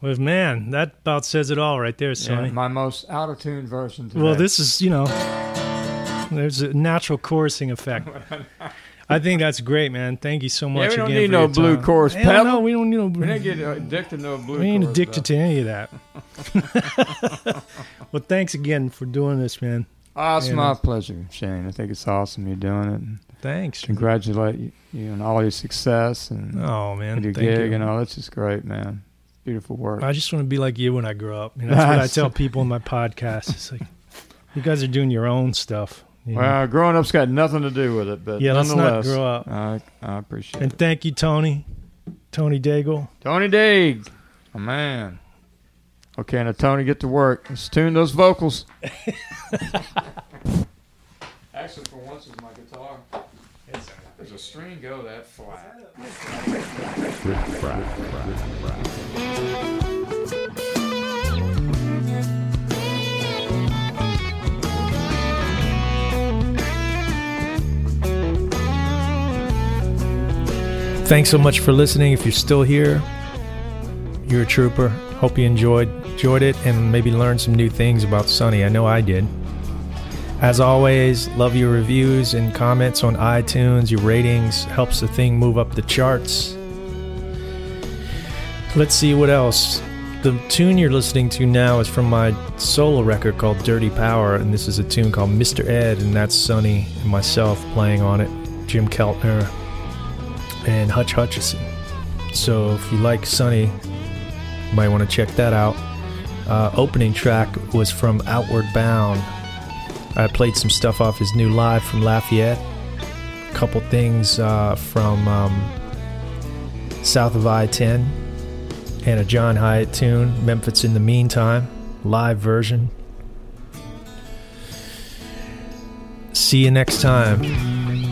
Well, man, that about says it all right there, Yeah, my most out of tune version today. well, this is, you know, there's a natural chorusing effect. I think that's great, man. Thank you so much we don't again need no blue time. chorus pedal. No, we don't need no. we didn't get addicted to a blue. we ain't addicted though. to any of that. well, thanks again for doing this, man. Oh, it's you my know. pleasure, Shane. I think it's awesome you're doing it. Thanks. congratulate you, you on all your success and Oh man, your thank gig you. and all. That's just great, man. Beautiful work. I just want to be like you when I grow up. You know, that's what I tell people in my podcast. It's like you guys are doing your own stuff. you know. well, growing up's got nothing to do with it, but Yeah, let's not grow up. I, I appreciate and it. thank you, Tony, Tony Daigle. Tony Daig, a man. Okay, now Tony, get to work. Let's tune those vocals. Actually, for once, is my guitar. Does a string go that flat? Thanks so much for listening. If you're still here, you're a trooper. Hope you enjoyed enjoyed it and maybe learned some new things about Sonny. I know I did. As always, love your reviews and comments on iTunes. Your ratings helps the thing move up the charts. Let's see what else. The tune you're listening to now is from my solo record called Dirty Power, and this is a tune called Mr. Ed, and that's Sonny and myself playing on it. Jim Keltner and Hutch Hutchison. So if you like Sonny, might want to check that out. Uh, opening track was from Outward Bound. I played some stuff off his new live from Lafayette. A couple things uh, from um, South of I 10 and a John Hiatt tune, Memphis in the Meantime, live version. See you next time.